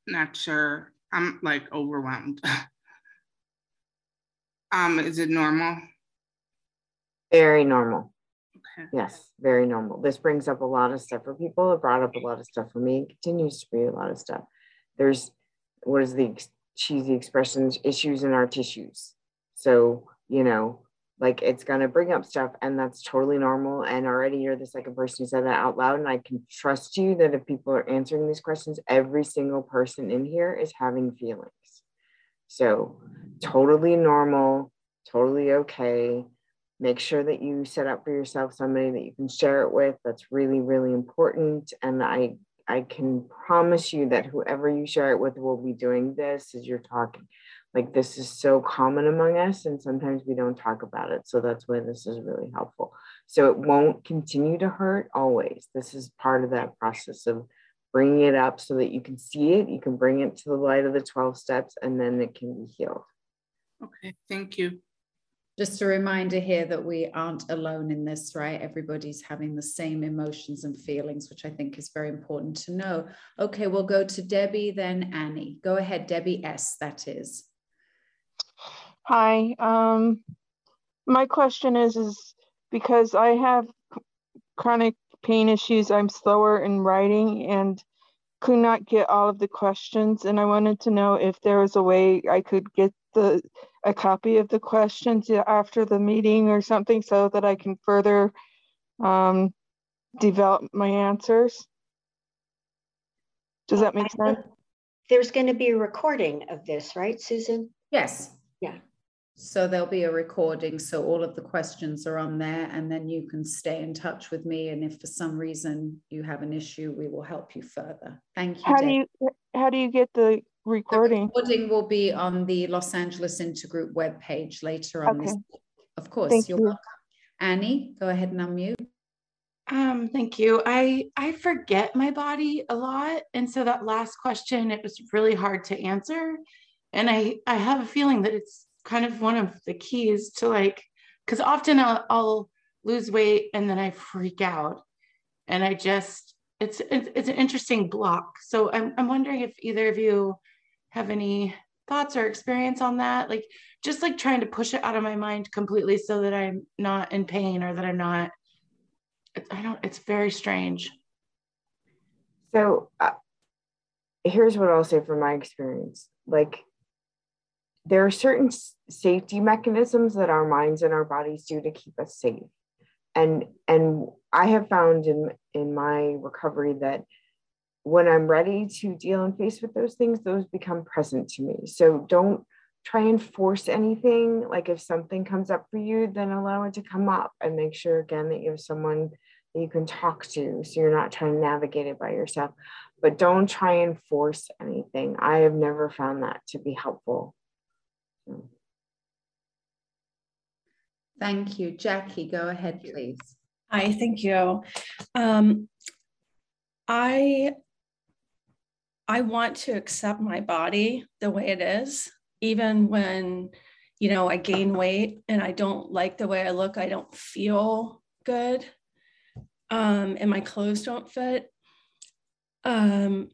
not sure. I'm like overwhelmed. Um, is it normal? Very normal. Okay. Yes, very normal. This brings up a lot of stuff for people. It brought up a lot of stuff for me. It continues to be a lot of stuff. There's what is the cheesy expressions? Issues in our tissues. So you know, like it's gonna bring up stuff, and that's totally normal. And already you're the second person who said that out loud, and I can trust you that if people are answering these questions, every single person in here is having feelings. So, totally normal, totally okay. Make sure that you set up for yourself somebody that you can share it with. That's really, really important. And I, I can promise you that whoever you share it with will be doing this as you're talking. Like this is so common among us, and sometimes we don't talk about it. So that's why this is really helpful. So it won't continue to hurt always. This is part of that process of bringing it up so that you can see it, you can bring it to the light of the 12 steps, and then it can be healed. Okay, thank you. Just a reminder here that we aren't alone in this, right? Everybody's having the same emotions and feelings, which I think is very important to know. Okay, we'll go to Debbie, then Annie. Go ahead, Debbie S., that is. Hi. Um, my question is, is because I have chronic pain issues, I'm slower in writing and could not get all of the questions. And I wanted to know if there was a way I could get the a copy of the questions after the meeting or something so that I can further um, develop my answers. Does that make sense? There's going to be a recording of this, right, Susan? Yes. Yeah. So there'll be a recording. So all of the questions are on there, and then you can stay in touch with me. And if for some reason you have an issue, we will help you further. Thank you. How Deb. do you how do you get the recording? The recording will be on the Los Angeles Intergroup webpage later on okay. this. Of course, Thank you're you. welcome. Annie, go ahead and unmute. Um, thank you. I I forget my body a lot, and so that last question it was really hard to answer, and I I have a feeling that it's kind of one of the keys to like, because often I'll, I'll lose weight and then I freak out, and I just it's it's, it's an interesting block. So I'm I'm wondering if either of you have any thoughts or experience on that, like just like trying to push it out of my mind completely so that I'm not in pain or that I'm not I don't, it's very strange. So uh, here's what I'll say from my experience. Like, there are certain safety mechanisms that our minds and our bodies do to keep us safe. And and I have found in in my recovery that when I'm ready to deal and face with those things, those become present to me. So don't try and force anything. Like if something comes up for you, then allow it to come up and make sure again that you have someone that you can talk to so you're not trying to navigate it by yourself. But don't try and force anything. I have never found that to be helpful. Thank you. Jackie, go ahead, please. Hi, thank you. Um, I I want to accept my body the way it is even when you know i gain weight and i don't like the way i look i don't feel good um, and my clothes don't fit um,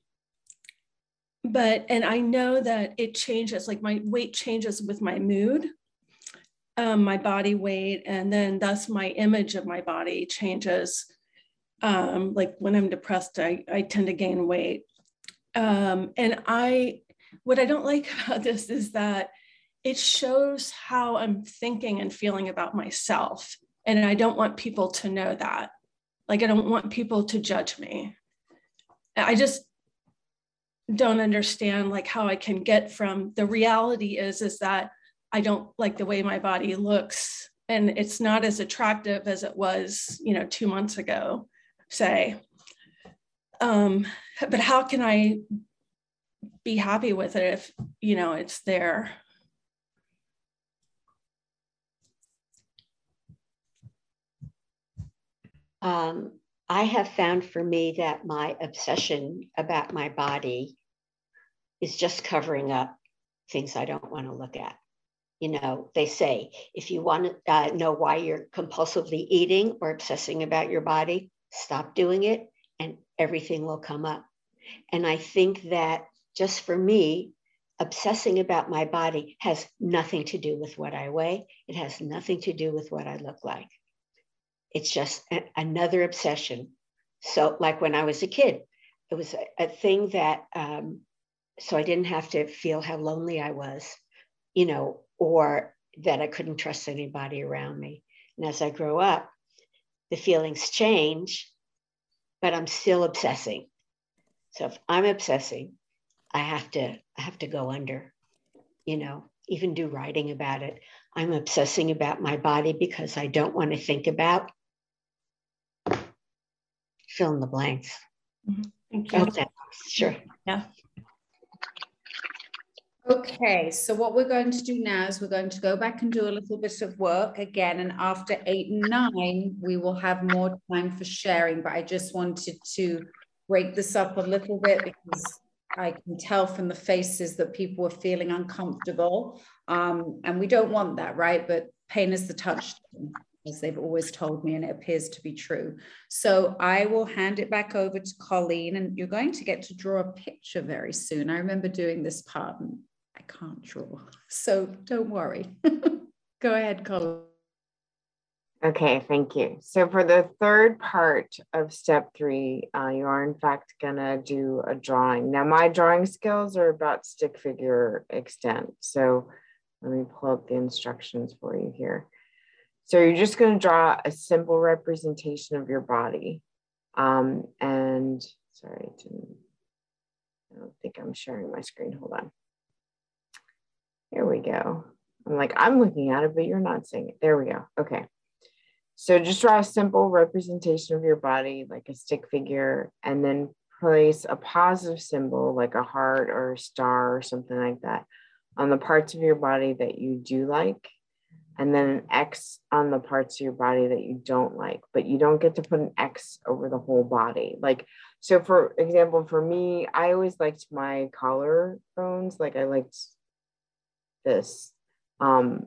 but and i know that it changes like my weight changes with my mood um, my body weight and then thus my image of my body changes um, like when i'm depressed i, I tend to gain weight um, and i what I don't like about this is that it shows how I'm thinking and feeling about myself. And I don't want people to know that. Like, I don't want people to judge me. I just don't understand like how I can get from the reality is is that I don't like the way my body looks and it's not as attractive as it was, you know, 2 months ago, say. Um, but how can I be happy with it if you know it's there um, i have found for me that my obsession about my body is just covering up things i don't want to look at you know they say if you want to uh, know why you're compulsively eating or obsessing about your body stop doing it and everything will come up and i think that just for me, obsessing about my body has nothing to do with what I weigh. It has nothing to do with what I look like. It's just a- another obsession. So, like when I was a kid, it was a, a thing that, um, so I didn't have to feel how lonely I was, you know, or that I couldn't trust anybody around me. And as I grow up, the feelings change, but I'm still obsessing. So if I'm obsessing, I have to I have to go under, you know, even do writing about it. I'm obsessing about my body because I don't want to think about fill in the blanks. Mm-hmm. Thank you. Okay. Sure. Yeah. Okay, so what we're going to do now is we're going to go back and do a little bit of work again. And after eight and nine, we will have more time for sharing. But I just wanted to break this up a little bit because I can tell from the faces that people are feeling uncomfortable. Um, and we don't want that, right? But pain is the touchstone, as they've always told me, and it appears to be true. So I will hand it back over to Colleen, and you're going to get to draw a picture very soon. I remember doing this part, I can't draw. So don't worry. Go ahead, Colleen. Okay, thank you. So for the third part of step three, uh, you are in fact gonna do a drawing. Now my drawing skills are about stick figure extent. So let me pull up the instructions for you here. So you're just gonna draw a simple representation of your body. Um, and sorry, I, didn't, I don't think I'm sharing my screen. Hold on. Here we go. I'm like, I'm looking at it, but you're not seeing it. There we go. Okay. So just draw a simple representation of your body, like a stick figure, and then place a positive symbol like a heart or a star or something like that on the parts of your body that you do like, and then an X on the parts of your body that you don't like, but you don't get to put an X over the whole body. Like, so for example, for me, I always liked my collarbones, like I liked this. Um,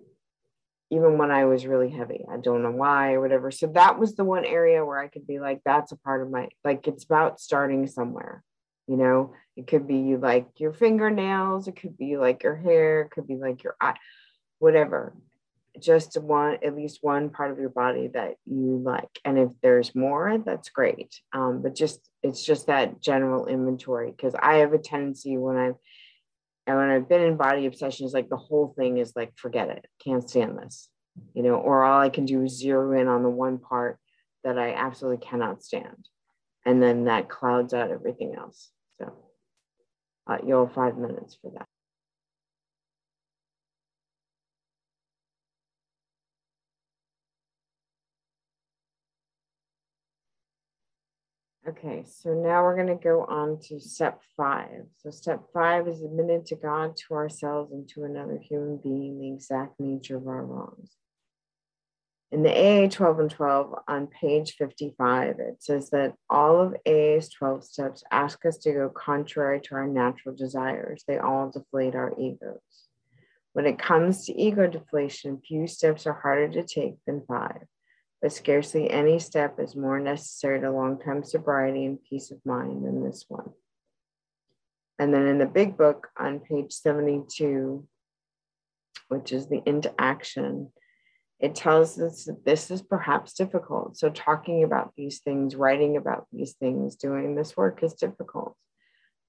even when I was really heavy. I don't know why or whatever. So that was the one area where I could be like, that's a part of my, like, it's about starting somewhere. You know, it could be you like your fingernails, it could be like your hair, it could be like your eye, whatever. Just one, at least one part of your body that you like. And if there's more, that's great. Um, but just, it's just that general inventory because I have a tendency when I've, and when I've been in body obsession, it's like the whole thing is like, forget it, can't stand this, you know, or all I can do is zero in on the one part that I absolutely cannot stand. And then that clouds out everything else. So uh, you'll have five minutes for that. Okay, so now we're going to go on to step five. So, step five is admitted to God, to ourselves, and to another human being the exact nature of our wrongs. In the AA 12 and 12 on page 55, it says that all of AA's 12 steps ask us to go contrary to our natural desires. They all deflate our egos. When it comes to ego deflation, few steps are harder to take than five but scarcely any step is more necessary to long term sobriety and peace of mind than this one. And then in the big book on page 72, which is the into action, it tells us that this is perhaps difficult. So, talking about these things, writing about these things, doing this work is difficult.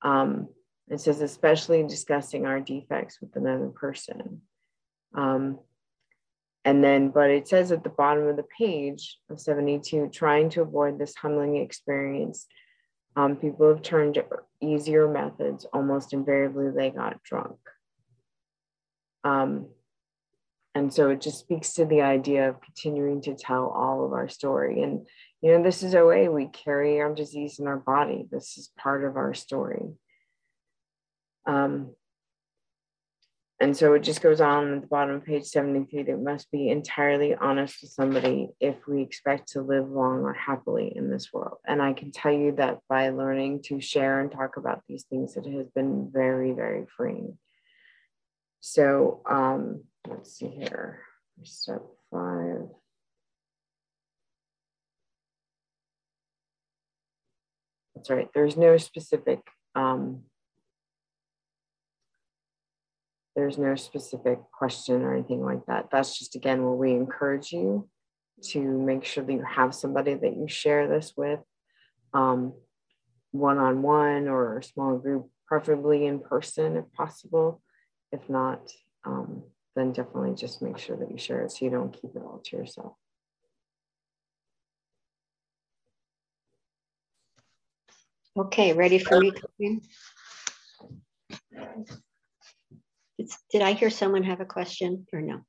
Um, it says, especially discussing our defects with another person. Um, and then, but it says at the bottom of the page of 72, trying to avoid this humbling experience, um, people have turned to easier methods. Almost invariably, they got drunk. Um, and so it just speaks to the idea of continuing to tell all of our story. And, you know, this is OA. We carry our disease in our body, this is part of our story. Um, and so it just goes on at the bottom of page 73 that must be entirely honest with somebody if we expect to live long or happily in this world. And I can tell you that by learning to share and talk about these things, it has been very, very freeing. So um, let's see here, step five. That's right, there's no specific um, there's no specific question or anything like that. That's just, again, where we encourage you to make sure that you have somebody that you share this with one on one or a small group, preferably in person if possible. If not, um, then definitely just make sure that you share it so you don't keep it all to yourself. Okay, ready for me, did I hear someone have a question or no?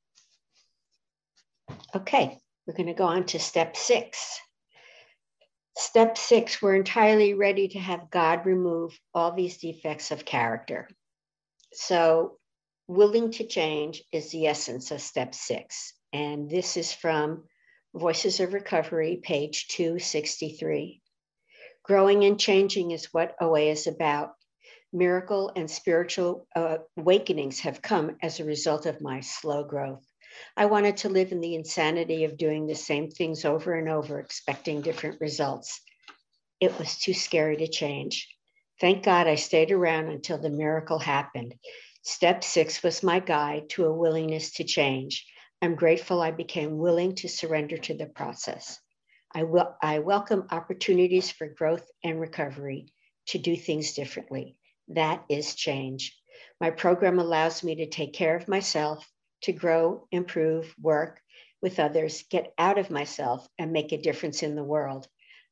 Okay, we're going to go on to step six. Step six, we're entirely ready to have God remove all these defects of character. So, willing to change is the essence of step six. And this is from Voices of Recovery, page 263. Growing and changing is what OA is about. Miracle and spiritual uh, awakenings have come as a result of my slow growth. I wanted to live in the insanity of doing the same things over and over, expecting different results. It was too scary to change. Thank God I stayed around until the miracle happened. Step six was my guide to a willingness to change. I'm grateful I became willing to surrender to the process. I, will, I welcome opportunities for growth and recovery to do things differently. That is change. My program allows me to take care of myself, to grow, improve, work with others, get out of myself, and make a difference in the world.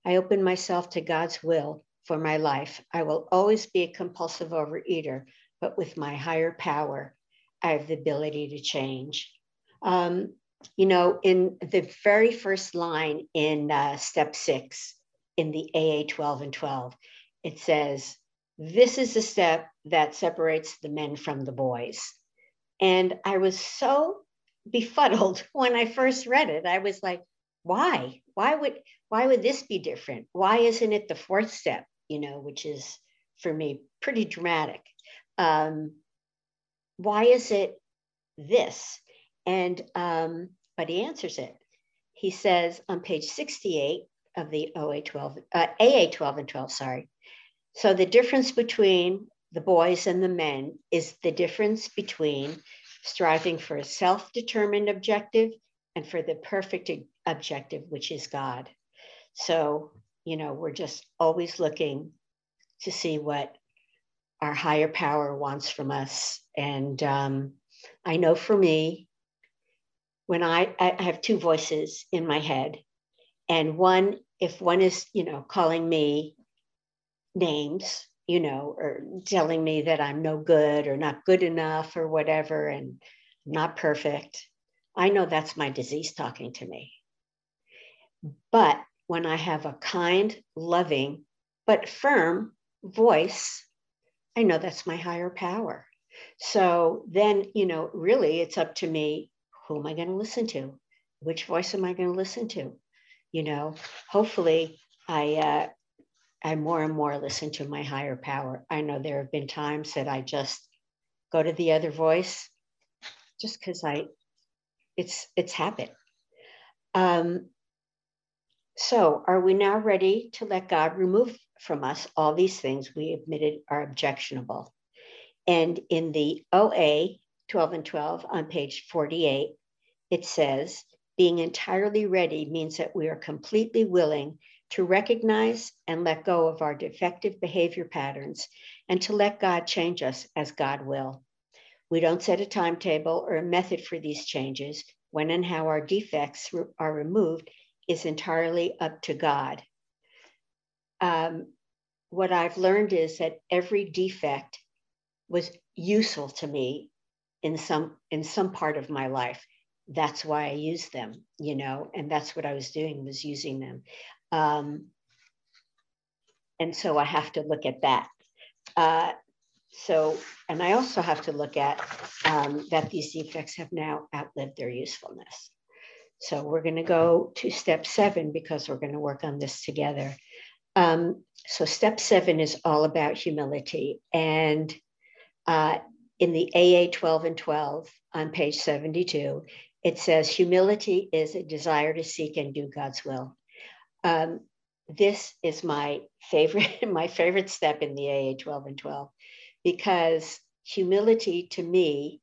I open myself to God's will for my life. I will always be a compulsive overeater, but with my higher power, I have the ability to change. Um, you know, in the very first line in uh, step six in the AA 12 and 12, it says, This is the step that separates the men from the boys. And I was so befuddled when I first read it. I was like, why? Why would why would this be different? Why isn't it the fourth step, you know, which is for me pretty dramatic? Um, why is it this? And um, but he answers it. He says on page 68 of the OA 12, uh, AA 12 and 12, sorry. So the difference between the boys and the men is the difference between striving for a self determined objective and for the perfect objective, which is God. So, you know, we're just always looking to see what our higher power wants from us. And um, I know for me, when I, I have two voices in my head, and one, if one is, you know, calling me names, you know, or telling me that I'm no good or not good enough or whatever, and not perfect. I know that's my disease talking to me. But when I have a kind, loving, but firm voice, I know that's my higher power. So then, you know, really it's up to me who am I going to listen to? Which voice am I going to listen to? You know, hopefully I uh, I more and more listen to my higher power. I know there have been times that I just go to the other voice just because I, it's, it's habit. Um, so are we now ready to let God remove from us all these things we admitted are objectionable? And in the OA 12 and 12 on page 48, it says, being entirely ready means that we are completely willing to recognize and let go of our defective behavior patterns and to let God change us as God will. We don't set a timetable or a method for these changes. When and how our defects are removed is entirely up to God. Um, what I've learned is that every defect was useful to me in some in some part of my life that's why i used them you know and that's what i was doing was using them um, and so I have to look at that. Uh, so, and I also have to look at um, that these defects have now outlived their usefulness. So we're going to go to step seven because we're going to work on this together. Um, so step seven is all about humility. And uh, in the AA 12 and 12 on page 72, it says humility is a desire to seek and do God's will. Um, this is my favorite, my favorite step in the AA 12 and 12, because humility to me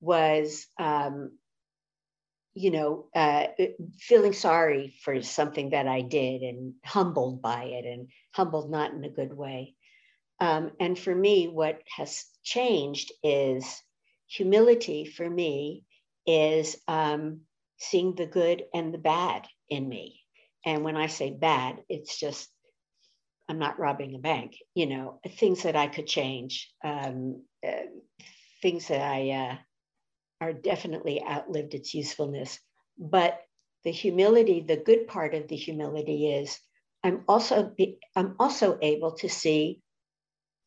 was, um, you know, uh, feeling sorry for something that I did and humbled by it, and humbled not in a good way. Um, and for me, what has changed is humility for me is um, seeing the good and the bad in me and when I say bad, it's just, I'm not robbing a bank, you know, things that I could change, um, uh, things that I uh, are definitely outlived its usefulness. But the humility, the good part of the humility is I'm also be, I'm also able to see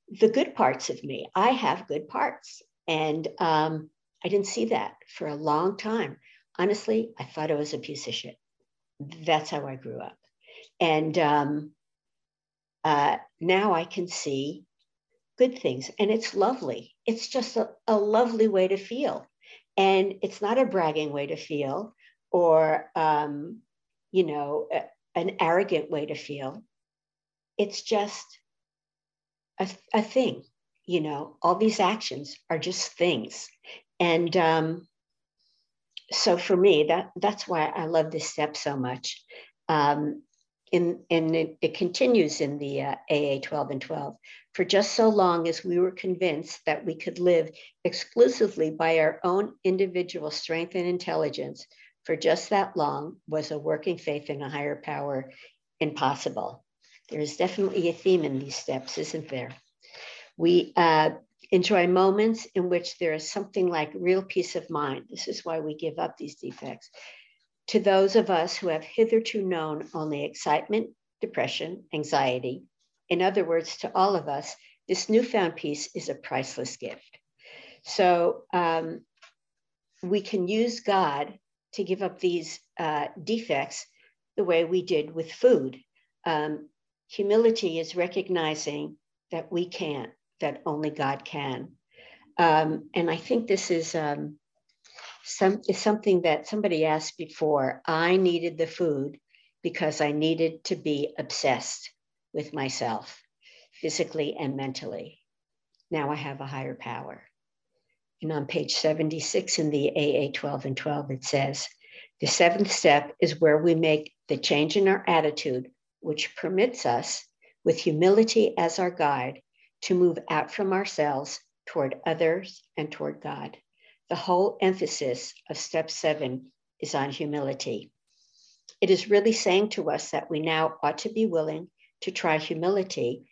the good parts of me. I have good parts, and um, I didn't see that for a long time. Honestly, I thought I was a piece of shit. That's how I grew up, and um, uh, now I can see good things, and it's lovely. It's just a, a lovely way to feel, and it's not a bragging way to feel, or um, you know, a, an arrogant way to feel. It's just a, a thing, you know, all these actions are just things. And um, so for me, that that's why I love this step so much. Um, in, and it, it, continues in the uh, AA 12 and 12. For just so long as we were convinced that we could live exclusively by our own individual strength and intelligence, for just that long was a working faith in a higher power impossible. There is definitely a theme in these steps, isn't there? We uh, enjoy moments in which there is something like real peace of mind. This is why we give up these defects. To those of us who have hitherto known only excitement, depression, anxiety, in other words, to all of us, this newfound peace is a priceless gift. So um, we can use God to give up these uh, defects the way we did with food. Um, humility is recognizing that we can't, that only God can. Um, and I think this is um, some is something that somebody asked before. I needed the food because I needed to be obsessed with myself, physically and mentally. Now I have a higher power. And on page 76 in the AA 12 and 12, it says, the seventh step is where we make the change in our attitude, which permits us, with humility as our guide, to move out from ourselves toward others and toward God. The whole emphasis of step seven is on humility. It is really saying to us that we now ought to be willing to try humility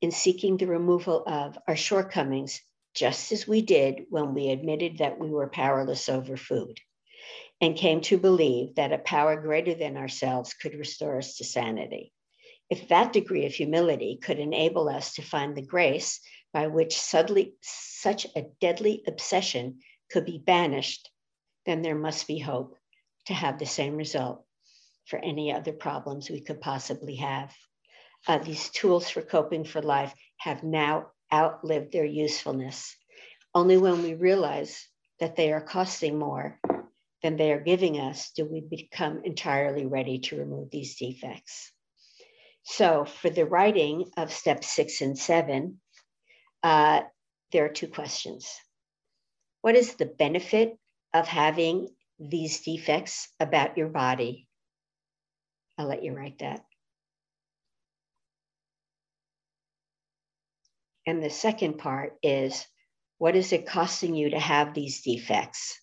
in seeking the removal of our shortcomings, just as we did when we admitted that we were powerless over food and came to believe that a power greater than ourselves could restore us to sanity. If that degree of humility could enable us to find the grace by which suddenly such a deadly obsession could be banished, then there must be hope to have the same result for any other problems we could possibly have. Uh, these tools for coping for life have now outlived their usefulness. Only when we realize that they are costing more than they are giving us do we become entirely ready to remove these defects. So for the writing of step six and seven, uh, there are two questions. What is the benefit of having these defects about your body? I'll let you write that. And the second part is what is it costing you to have these defects?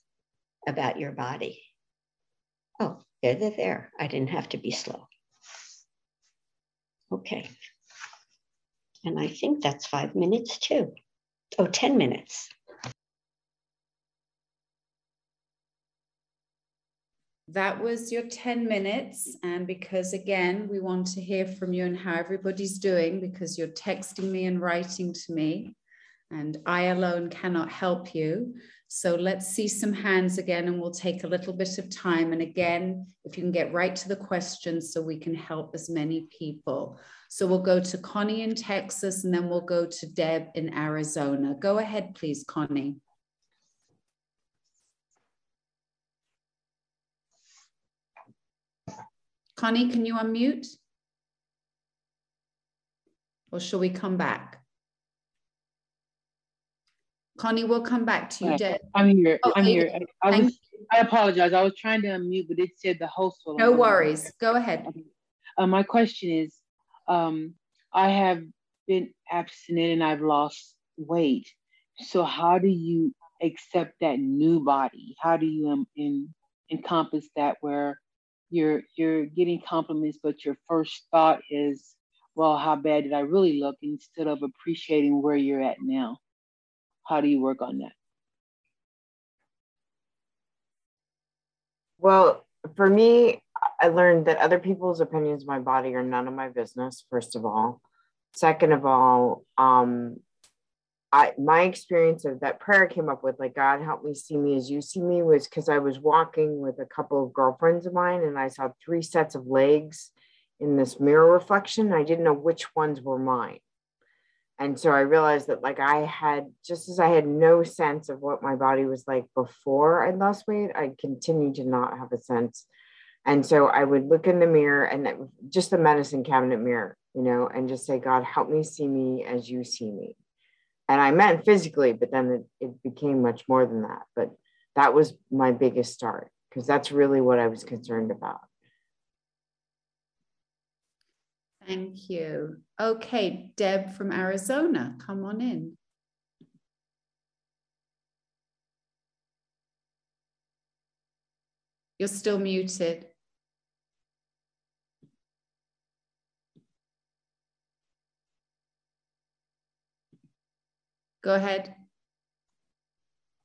about your body. Oh, there, they're there. I didn't have to be slow. Okay. And I think that's five minutes too. Oh, 10 minutes. That was your 10 minutes. And because again, we want to hear from you and how everybody's doing because you're texting me and writing to me, and I alone cannot help you. So let's see some hands again, and we'll take a little bit of time. And again, if you can get right to the questions so we can help as many people. So we'll go to Connie in Texas, and then we'll go to Deb in Arizona. Go ahead, please, Connie. Connie, can you unmute? Or shall we come back? Connie, we'll come back to you. Deb. I'm here. Oh, I'm here. I, I, was, I, apologize. I was trying to unmute, but it said the host. No worries. Go ahead. Uh, my question is, um, I have been abstinent and I've lost weight. So how do you accept that new body? How do you um, in, encompass that where you're you're getting compliments, but your first thought is, well, how bad did I really look? Instead of appreciating where you're at now. How do you work on that? Well, for me, I learned that other people's opinions of my body are none of my business, first of all. Second of all, um, I my experience of that prayer came up with like God help me see me as you see me was because I was walking with a couple of girlfriends of mine and I saw three sets of legs in this mirror reflection. I didn't know which ones were mine. And so I realized that like I had just as I had no sense of what my body was like before I lost weight, I continued to not have a sense. And so I would look in the mirror and just the medicine cabinet mirror, you know, and just say, God, help me see me as you see me and I meant physically, but then it, it became much more than that. But that was my biggest start because that's really what I was concerned about. Thank you. Okay, Deb from Arizona, come on in. You're still muted. Go ahead.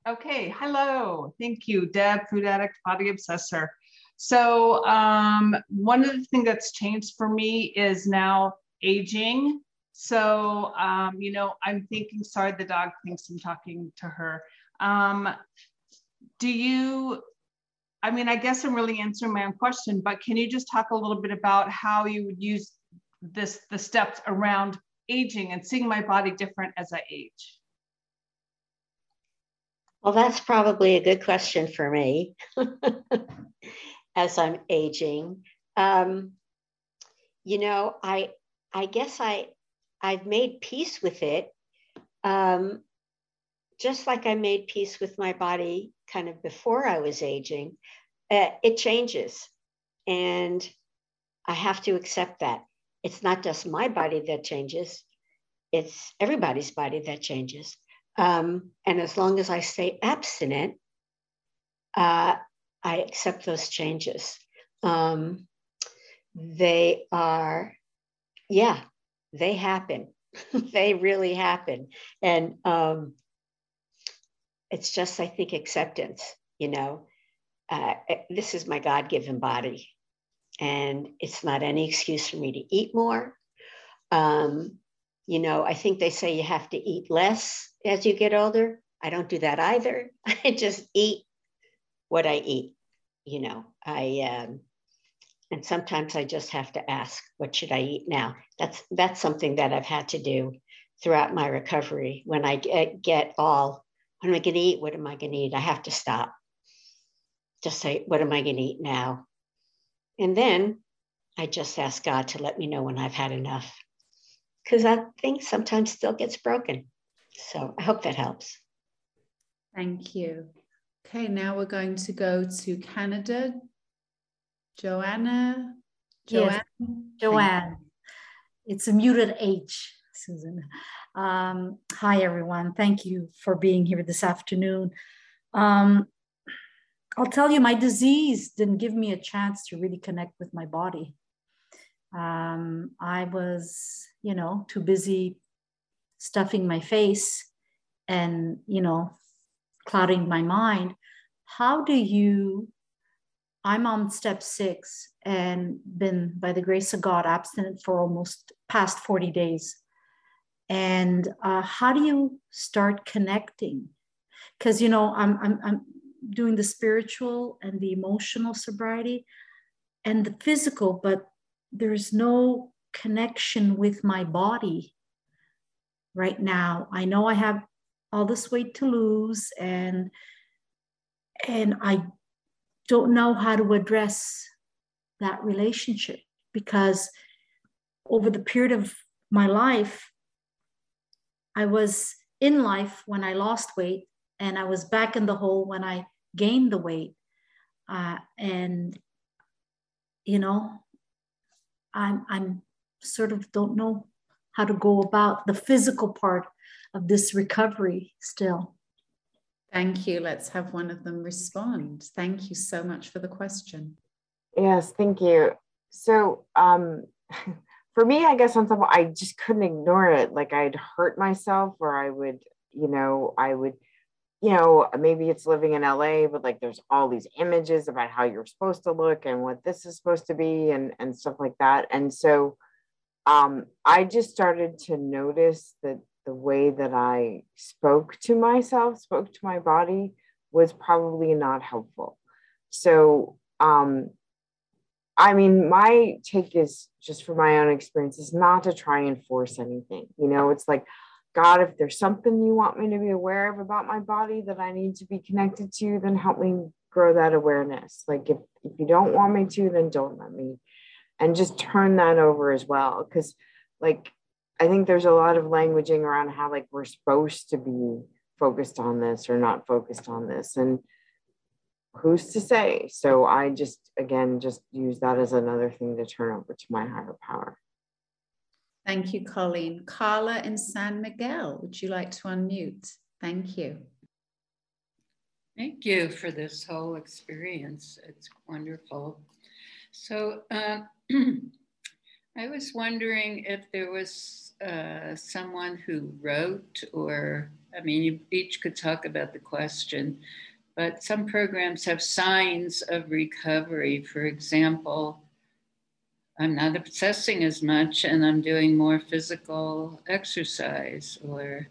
Okay, hello. Thank you, Deb, food addict, body obsessor. So um, one of the things that's changed for me is now aging. So, um, you know, I'm thinking, sorry, the dog thinks I'm talking to her. Um, do you, I mean, I guess I'm really answering my own question, but can you just talk a little bit about how you would use this, the steps around aging and seeing my body different as I age? Well, that's probably a good question for me as I'm aging. Um, you know, I I guess I I've made peace with it, um, just like I made peace with my body kind of before I was aging. Uh, it changes, and I have to accept that. It's not just my body that changes; it's everybody's body that changes. Um, and as long as I stay abstinent, uh, I accept those changes. Um, they are, yeah, they happen. they really happen. And um, it's just, I think, acceptance, you know. Uh, eh, this is my God given body, and it's not any excuse for me to eat more. Um, you know, I think they say you have to eat less as you get older. I don't do that either. I just eat what I eat. You know, I um, and sometimes I just have to ask, what should I eat now? That's that's something that I've had to do throughout my recovery. When I get, get all, what am I going to eat? What am I going to eat? I have to stop. Just say, what am I going to eat now? And then I just ask God to let me know when I've had enough because that thing sometimes still gets broken. So I hope that helps. Thank you. Okay, now we're going to go to Canada. Joanna. Joanne. Yes, Joanne. It's a muted H, Susan. Um, hi, everyone. Thank you for being here this afternoon. Um, I'll tell you, my disease didn't give me a chance to really connect with my body. Um, I was, you know, too busy stuffing my face and, you know, clouding my mind. How do you? I'm on step six and been, by the grace of God, abstinent for almost past 40 days. And uh, how do you start connecting? Because, you know, I'm, I'm, I'm doing the spiritual and the emotional sobriety and the physical, but there's no connection with my body right now. I know I have all this weight to lose and and I don't know how to address that relationship because over the period of my life I was in life when I lost weight and I was back in the hole when I gained the weight uh, and you know I'm I'm sort of don't know how to go about the physical part of this recovery still. Thank you. Let's have one of them respond. Thank you so much for the question. Yes, thank you. So, um, for me, I guess on some, I just couldn't ignore it. Like I'd hurt myself, or I would, you know, I would you know, maybe it's living in LA, but like there's all these images about how you're supposed to look and what this is supposed to be and, and stuff like that. And so um, I just started to notice that the way that I spoke to myself, spoke to my body, was probably not helpful. So, um, I mean, my take is just from my own experience is not to try and force anything. You know, it's like, God, if there's something you want me to be aware of about my body that I need to be connected to, then help me grow that awareness. Like if, if you don't want me to, then don't let me. And just turn that over as well. Cause like I think there's a lot of languaging around how like we're supposed to be focused on this or not focused on this. And who's to say? So I just again just use that as another thing to turn over to my higher power. Thank you, Colleen. Carla in San Miguel, would you like to unmute? Thank you. Thank you for this whole experience. It's wonderful. So uh, I was wondering if there was uh, someone who wrote, or I mean, you each could talk about the question, but some programs have signs of recovery. For example, I'm not obsessing as much and I'm doing more physical exercise. Or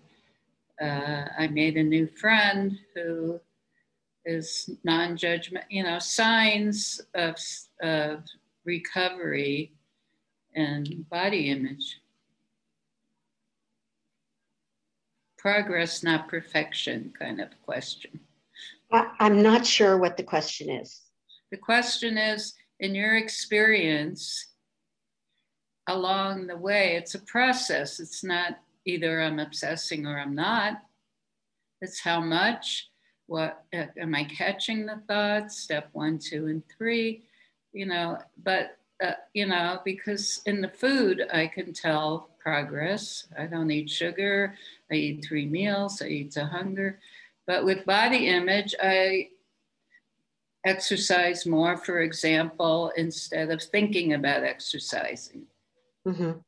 uh, I made a new friend who is non judgment, you know, signs of, of recovery and body image. Progress, not perfection, kind of question. I'm not sure what the question is. The question is in your experience, along the way. It's a process. It's not either I'm obsessing or I'm not. It's how much, what am I catching the thoughts, step one, two, and three, you know, but, uh, you know, because in the food, I can tell progress. I don't eat sugar, I eat three meals, I eat to hunger. But with body image, I exercise more, for example, instead of thinking about exercising. Mm-hmm.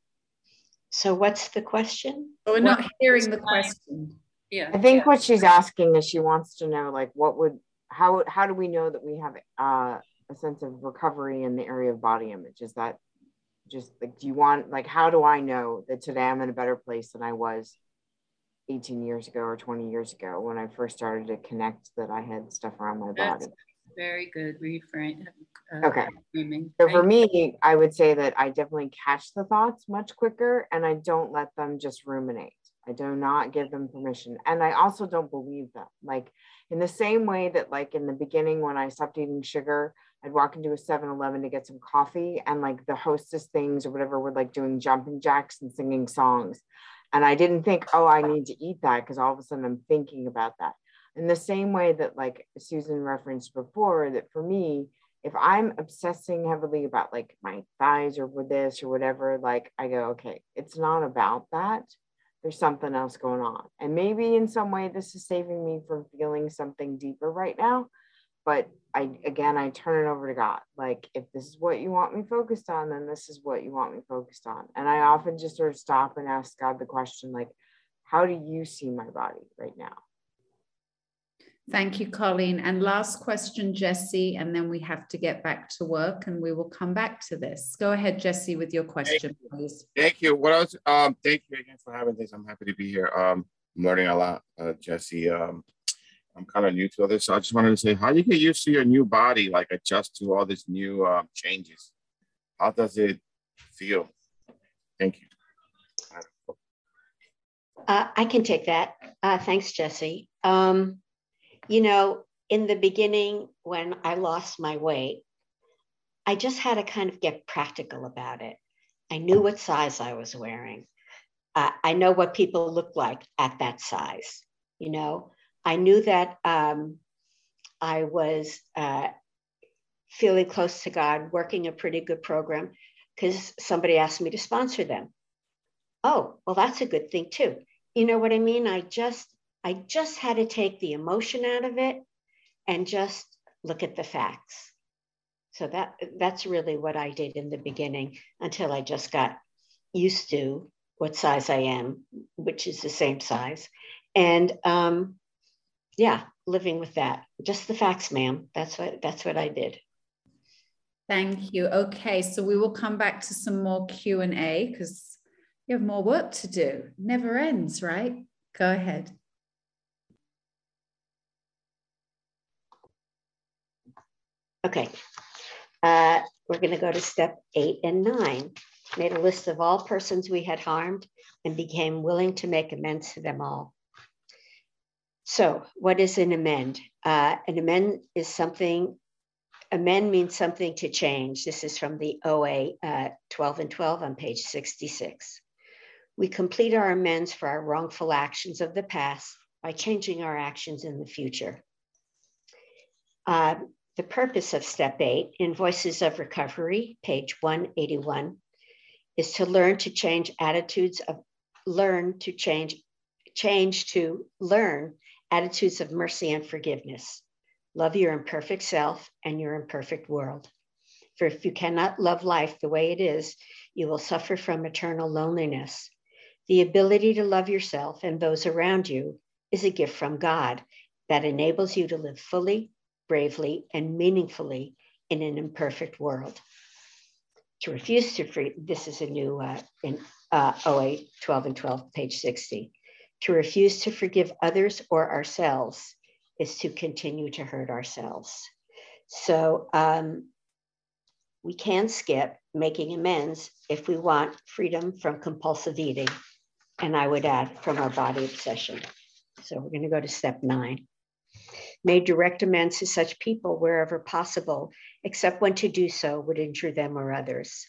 So, what's the question? Oh, we're not hearing the question. Yeah. I think yeah. what she's asking is she wants to know, like, what would, how, how do we know that we have uh, a sense of recovery in the area of body image? Is that just like, do you want, like, how do I know that today I'm in a better place than I was 18 years ago or 20 years ago when I first started to connect that I had stuff around my That's body? very good reframe. Uh, Okay. reframing. So for me, I would say that I definitely catch the thoughts much quicker and I don't let them just ruminate. I do not give them permission. And I also don't believe them. Like in the same way that like in the beginning when I stopped eating sugar, I'd walk into a 7-Eleven to get some coffee and like the Hostess things or whatever were like doing jumping jacks and singing songs. And I didn't think, oh, I need to eat that because all of a sudden I'm thinking about that. In the same way that like Susan referenced before, that for me, if I'm obsessing heavily about like my thighs or with this or whatever, like I go, okay, it's not about that. There's something else going on. And maybe in some way this is saving me from feeling something deeper right now. But I again I turn it over to God. Like if this is what you want me focused on, then this is what you want me focused on. And I often just sort of stop and ask God the question, like, how do you see my body right now? Thank you, Colleen. And last question, Jesse, and then we have to get back to work and we will come back to this. Go ahead, Jesse, with your question, please. Thank you. What else? Um, thank you again for having this. I'm happy to be here. Um, I'm learning a lot, uh, Jesse. Um, I'm kind of new to this, so I just wanted to say, how do you get used to your new body, like adjust to all these new uh, changes? How does it feel? Thank you. Uh, I can take that. Uh, thanks, Jesse. Um, you know, in the beginning, when I lost my weight, I just had to kind of get practical about it. I knew what size I was wearing. Uh, I know what people look like at that size. You know, I knew that um, I was uh, feeling close to God, working a pretty good program, because somebody asked me to sponsor them. Oh, well, that's a good thing too. You know what I mean? I just I just had to take the emotion out of it and just look at the facts. So that that's really what I did in the beginning until I just got used to what size I am, which is the same size. And um, yeah, living with that. Just the facts, ma'am. That's what that's what I did. Thank you. Okay, so we will come back to some more Q and A because you have more work to do. Never ends, right? Go ahead. Okay, uh, we're going to go to step eight and nine. Made a list of all persons we had harmed and became willing to make amends to them all. So, what is an amend? Uh, an amend is something, amend means something to change. This is from the OA uh, 12 and 12 on page 66. We complete our amends for our wrongful actions of the past by changing our actions in the future. Uh, the purpose of step eight in Voices of Recovery, page 181, is to learn to change attitudes of learn to change change to learn attitudes of mercy and forgiveness. Love your imperfect self and your imperfect world. For if you cannot love life the way it is, you will suffer from eternal loneliness. The ability to love yourself and those around you is a gift from God that enables you to live fully, bravely, and meaningfully in an imperfect world. To refuse to free, this is a new uh, in uh, OA 12 and 12, page 60. To refuse to forgive others or ourselves is to continue to hurt ourselves. So um, we can skip making amends if we want freedom from compulsive eating. And I would add from our body obsession. So we're going to go to step nine made direct amends to such people wherever possible, except when to do so would injure them or others.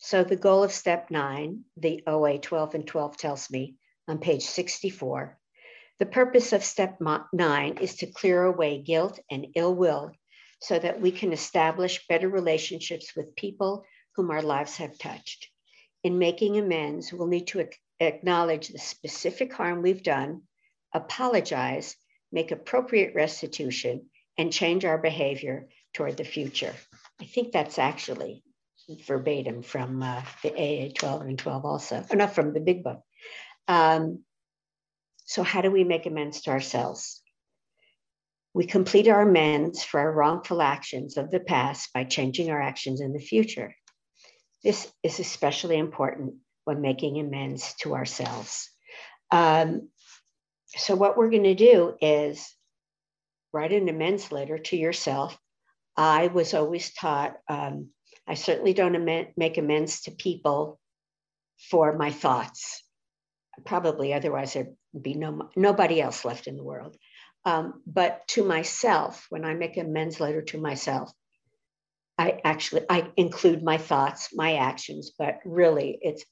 So the goal of step nine, the OA 12 and 12 tells me on page 64, the purpose of step nine is to clear away guilt and ill will so that we can establish better relationships with people whom our lives have touched. In making amends, we'll need to acknowledge the specific harm we've done, apologize, make appropriate restitution, and change our behavior toward the future. I think that's actually verbatim from uh, the AA 12 and 12 also, or not from the big book. Um, so, how do we make amends to ourselves? We complete our amends for our wrongful actions of the past by changing our actions in the future. This is especially important when making amends to ourselves. Um, so what we're going to do is write an amends letter to yourself. I was always taught, um, I certainly don't make amends to people for my thoughts. Probably otherwise there'd be no, nobody else left in the world. Um, but to myself, when I make amends letter to myself, I actually I include my thoughts, my actions, but really it's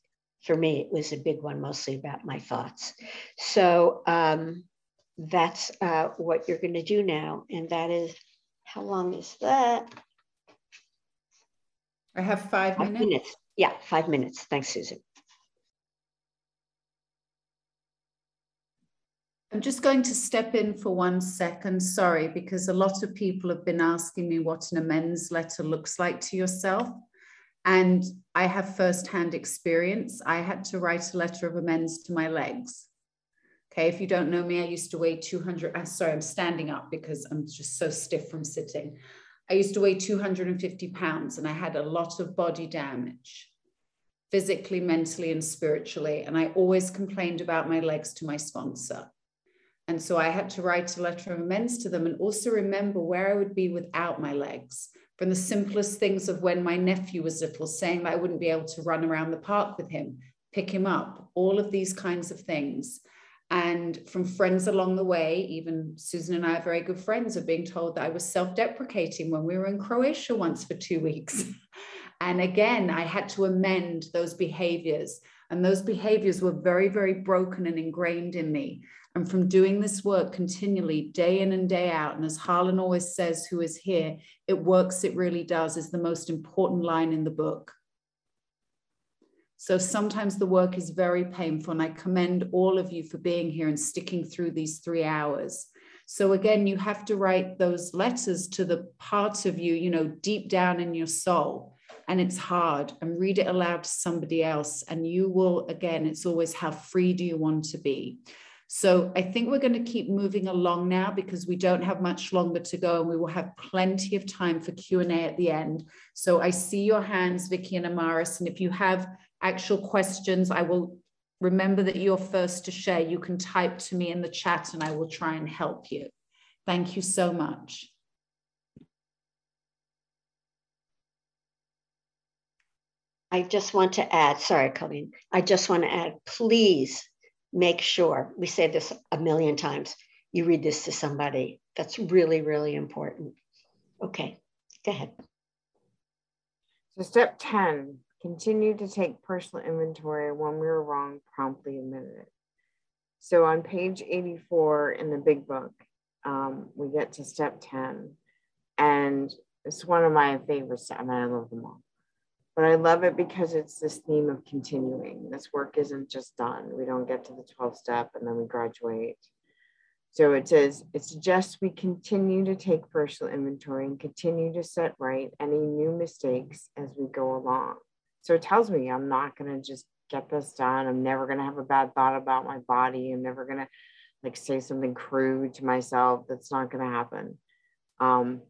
for me, it was a big one, mostly about my thoughts. So um, that's uh, what you're going to do now. And that is, how long is that? I have five, five minutes. minutes. Yeah, five minutes. Thanks, Susan. I'm just going to step in for one second. Sorry, because a lot of people have been asking me what an amends letter looks like to yourself. And I have firsthand experience. I had to write a letter of amends to my legs. Okay, if you don't know me, I used to weigh 200. I'm uh, sorry, I'm standing up because I'm just so stiff from sitting. I used to weigh 250 pounds and I had a lot of body damage, physically, mentally, and spiritually. And I always complained about my legs to my sponsor. And so I had to write a letter of amends to them and also remember where I would be without my legs from the simplest things of when my nephew was little, saying that I wouldn't be able to run around the park with him, pick him up, all of these kinds of things. And from friends along the way, even Susan and I are very good friends, of being told that I was self deprecating when we were in Croatia once for two weeks. and again, I had to amend those behaviors. And those behaviors were very, very broken and ingrained in me. And from doing this work continually, day in and day out, and as Harlan always says, who is here, it works, it really does, is the most important line in the book. So sometimes the work is very painful, and I commend all of you for being here and sticking through these three hours. So again, you have to write those letters to the parts of you, you know, deep down in your soul. And it's hard, and read it aloud to somebody else. And you will, again, it's always how free do you want to be? So I think we're going to keep moving along now because we don't have much longer to go and we will have plenty of time for Q&A at the end. So I see your hands, Vicky and Amaris, and if you have actual questions, I will remember that you're first to share. You can type to me in the chat and I will try and help you. Thank you so much. I just want to add, sorry, Colleen, I just want to add, please make sure, we say this a million times, you read this to somebody. That's really, really important. Okay, go ahead. So step 10, continue to take personal inventory when we were wrong, promptly admit it. So on page 84 in the big book, um, we get to step 10 and it's one of my favorites. I mean, I love them all but I love it because it's this theme of continuing. This work isn't just done. We don't get to the 12 step and then we graduate. So it says it suggests we continue to take personal inventory and continue to set right any new mistakes as we go along. So it tells me I'm not going to just get this done. I'm never going to have a bad thought about my body. I'm never going to like say something crude to myself. That's not going to happen. Um,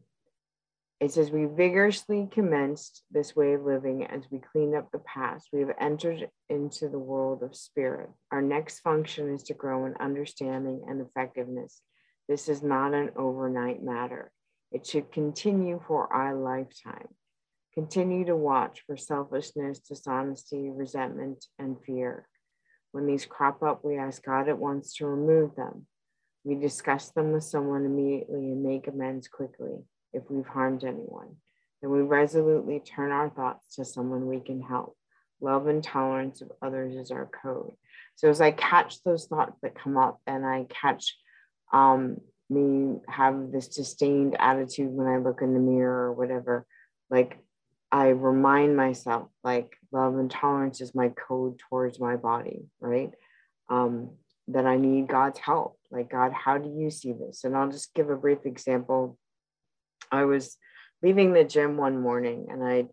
it says, We vigorously commenced this way of living as we cleaned up the past. We have entered into the world of spirit. Our next function is to grow in understanding and effectiveness. This is not an overnight matter. It should continue for our lifetime. Continue to watch for selfishness, dishonesty, resentment, and fear. When these crop up, we ask God at once to remove them. We discuss them with someone immediately and make amends quickly if we've harmed anyone. Then we resolutely turn our thoughts to someone we can help. Love and tolerance of others is our code. So as I catch those thoughts that come up and I catch um, me have this disdained attitude when I look in the mirror or whatever, like I remind myself, like love and tolerance is my code towards my body, right? Um, that I need God's help. Like, God, how do you see this? And I'll just give a brief example I was leaving the gym one morning and I,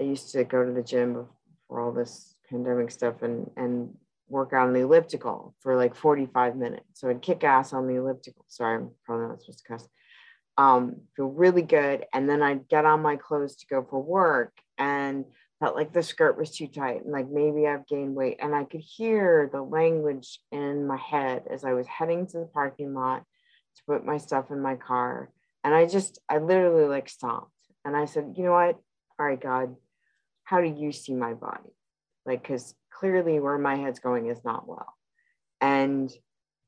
I used to go to the gym before all this pandemic stuff and, and work on the elliptical for like 45 minutes. So I'd kick ass on the elliptical. Sorry, I'm probably not supposed to cuss. Um, feel really good. And then I'd get on my clothes to go for work and felt like the skirt was too tight and like maybe I've gained weight. And I could hear the language in my head as I was heading to the parking lot to put my stuff in my car. And I just, I literally like stopped and I said, you know what? All right, God, how do you see my body? Like, because clearly where my head's going is not well. And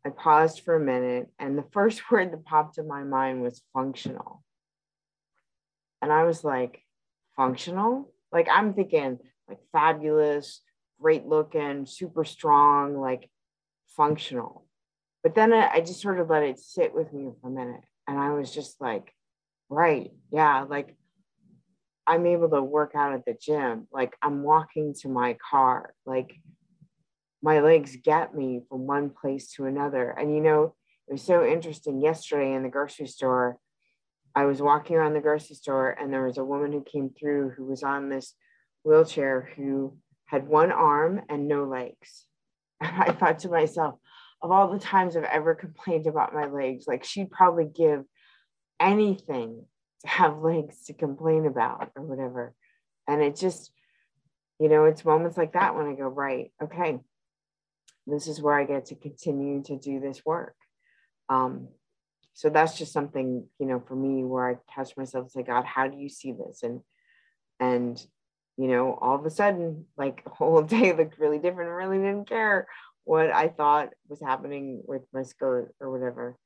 I paused for a minute, and the first word that popped in my mind was functional. And I was like, functional? Like, I'm thinking, like, fabulous, great looking, super strong, like, functional. But then I, I just sort of let it sit with me for a minute. And I was just like, right, yeah, like I'm able to work out at the gym. Like I'm walking to my car. Like my legs get me from one place to another. And you know, it was so interesting. Yesterday in the grocery store, I was walking around the grocery store and there was a woman who came through who was on this wheelchair who had one arm and no legs. And I thought to myself, of all the times I've ever complained about my legs, like she'd probably give anything to have legs to complain about or whatever. And it just, you know, it's moments like that when I go, right, okay, this is where I get to continue to do this work. Um, so that's just something, you know, for me where I catch myself say, God, how do you see this? And and you know, all of a sudden, like the whole day looked really different, really didn't care what I thought was happening with my skirt or whatever.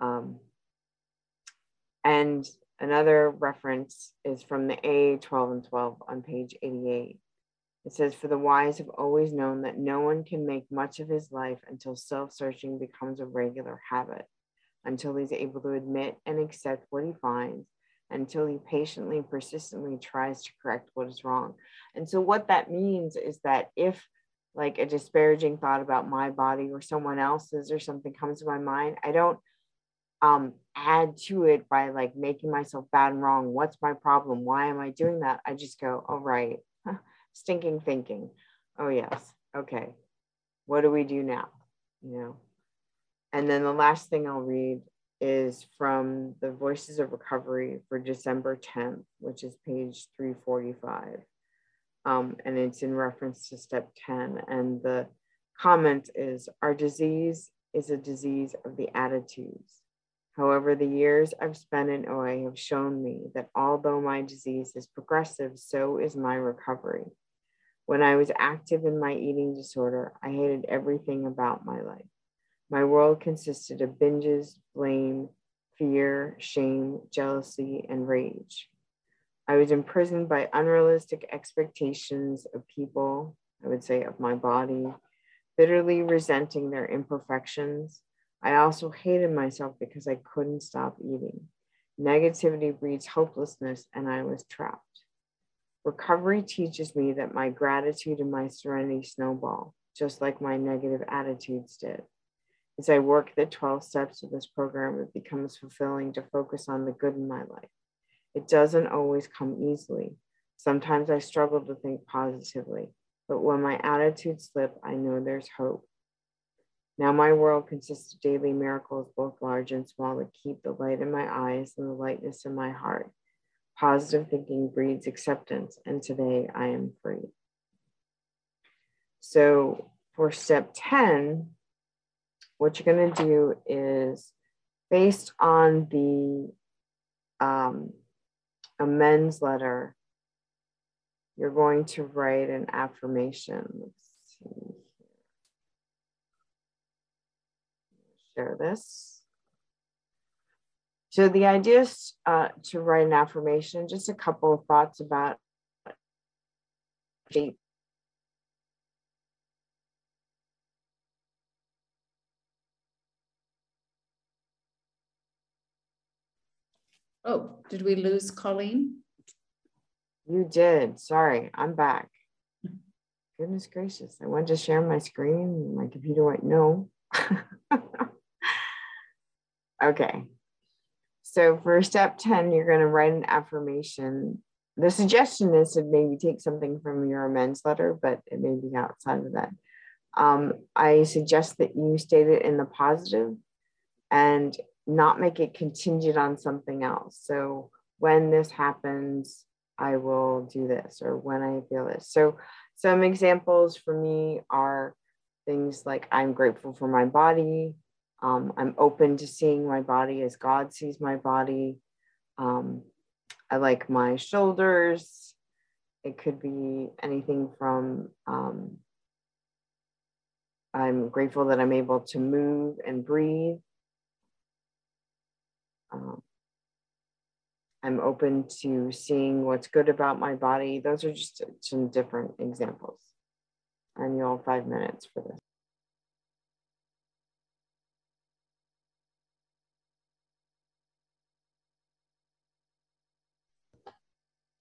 Um, and another reference is from the A 12 and 12 on page 88. It says, For the wise have always known that no one can make much of his life until self searching becomes a regular habit, until he's able to admit and accept what he finds, until he patiently and persistently tries to correct what is wrong. And so, what that means is that if like a disparaging thought about my body or someone else's or something comes to my mind, I don't um, add to it by like making myself bad and wrong. What's my problem? Why am I doing that? I just go, all right, stinking thinking. Oh, yes. Okay. What do we do now? You know, And then the last thing I'll read is from the Voices of Recovery for December 10th, which is page 345. Um, and it's in reference to step 10. And the comment is Our disease is a disease of the attitudes. However, the years I've spent in OA have shown me that although my disease is progressive, so is my recovery. When I was active in my eating disorder, I hated everything about my life. My world consisted of binges, blame, fear, shame, jealousy, and rage. I was imprisoned by unrealistic expectations of people, I would say of my body, bitterly resenting their imperfections. I also hated myself because I couldn't stop eating. Negativity breeds hopelessness, and I was trapped. Recovery teaches me that my gratitude and my serenity snowball, just like my negative attitudes did. As I work the 12 steps of this program, it becomes fulfilling to focus on the good in my life. It doesn't always come easily. Sometimes I struggle to think positively, but when my attitudes slip, I know there's hope. Now my world consists of daily miracles, both large and small, that keep the light in my eyes and the lightness in my heart. Positive thinking breeds acceptance, and today I am free. So for step 10, what you're going to do is based on the um, amends letter, you're going to write an affirmation. Let's see. Here. Share this. So the idea is uh, to write an affirmation, just a couple of thoughts about shape Oh, did we lose Colleen? You did. Sorry, I'm back. Goodness gracious. I wanted to share my screen. My computer went no. okay. So for step 10, you're going to write an affirmation. The suggestion is to maybe take something from your amends letter, but it may be outside of that. Um, I suggest that you state it in the positive and not make it contingent on something else. So when this happens, I will do this, or when I feel this. So some examples for me are things like I'm grateful for my body. Um, I'm open to seeing my body as God sees my body. Um, I like my shoulders. It could be anything from um, I'm grateful that I'm able to move and breathe. Um, I'm open to seeing what's good about my body. Those are just some different examples. And have five minutes for this.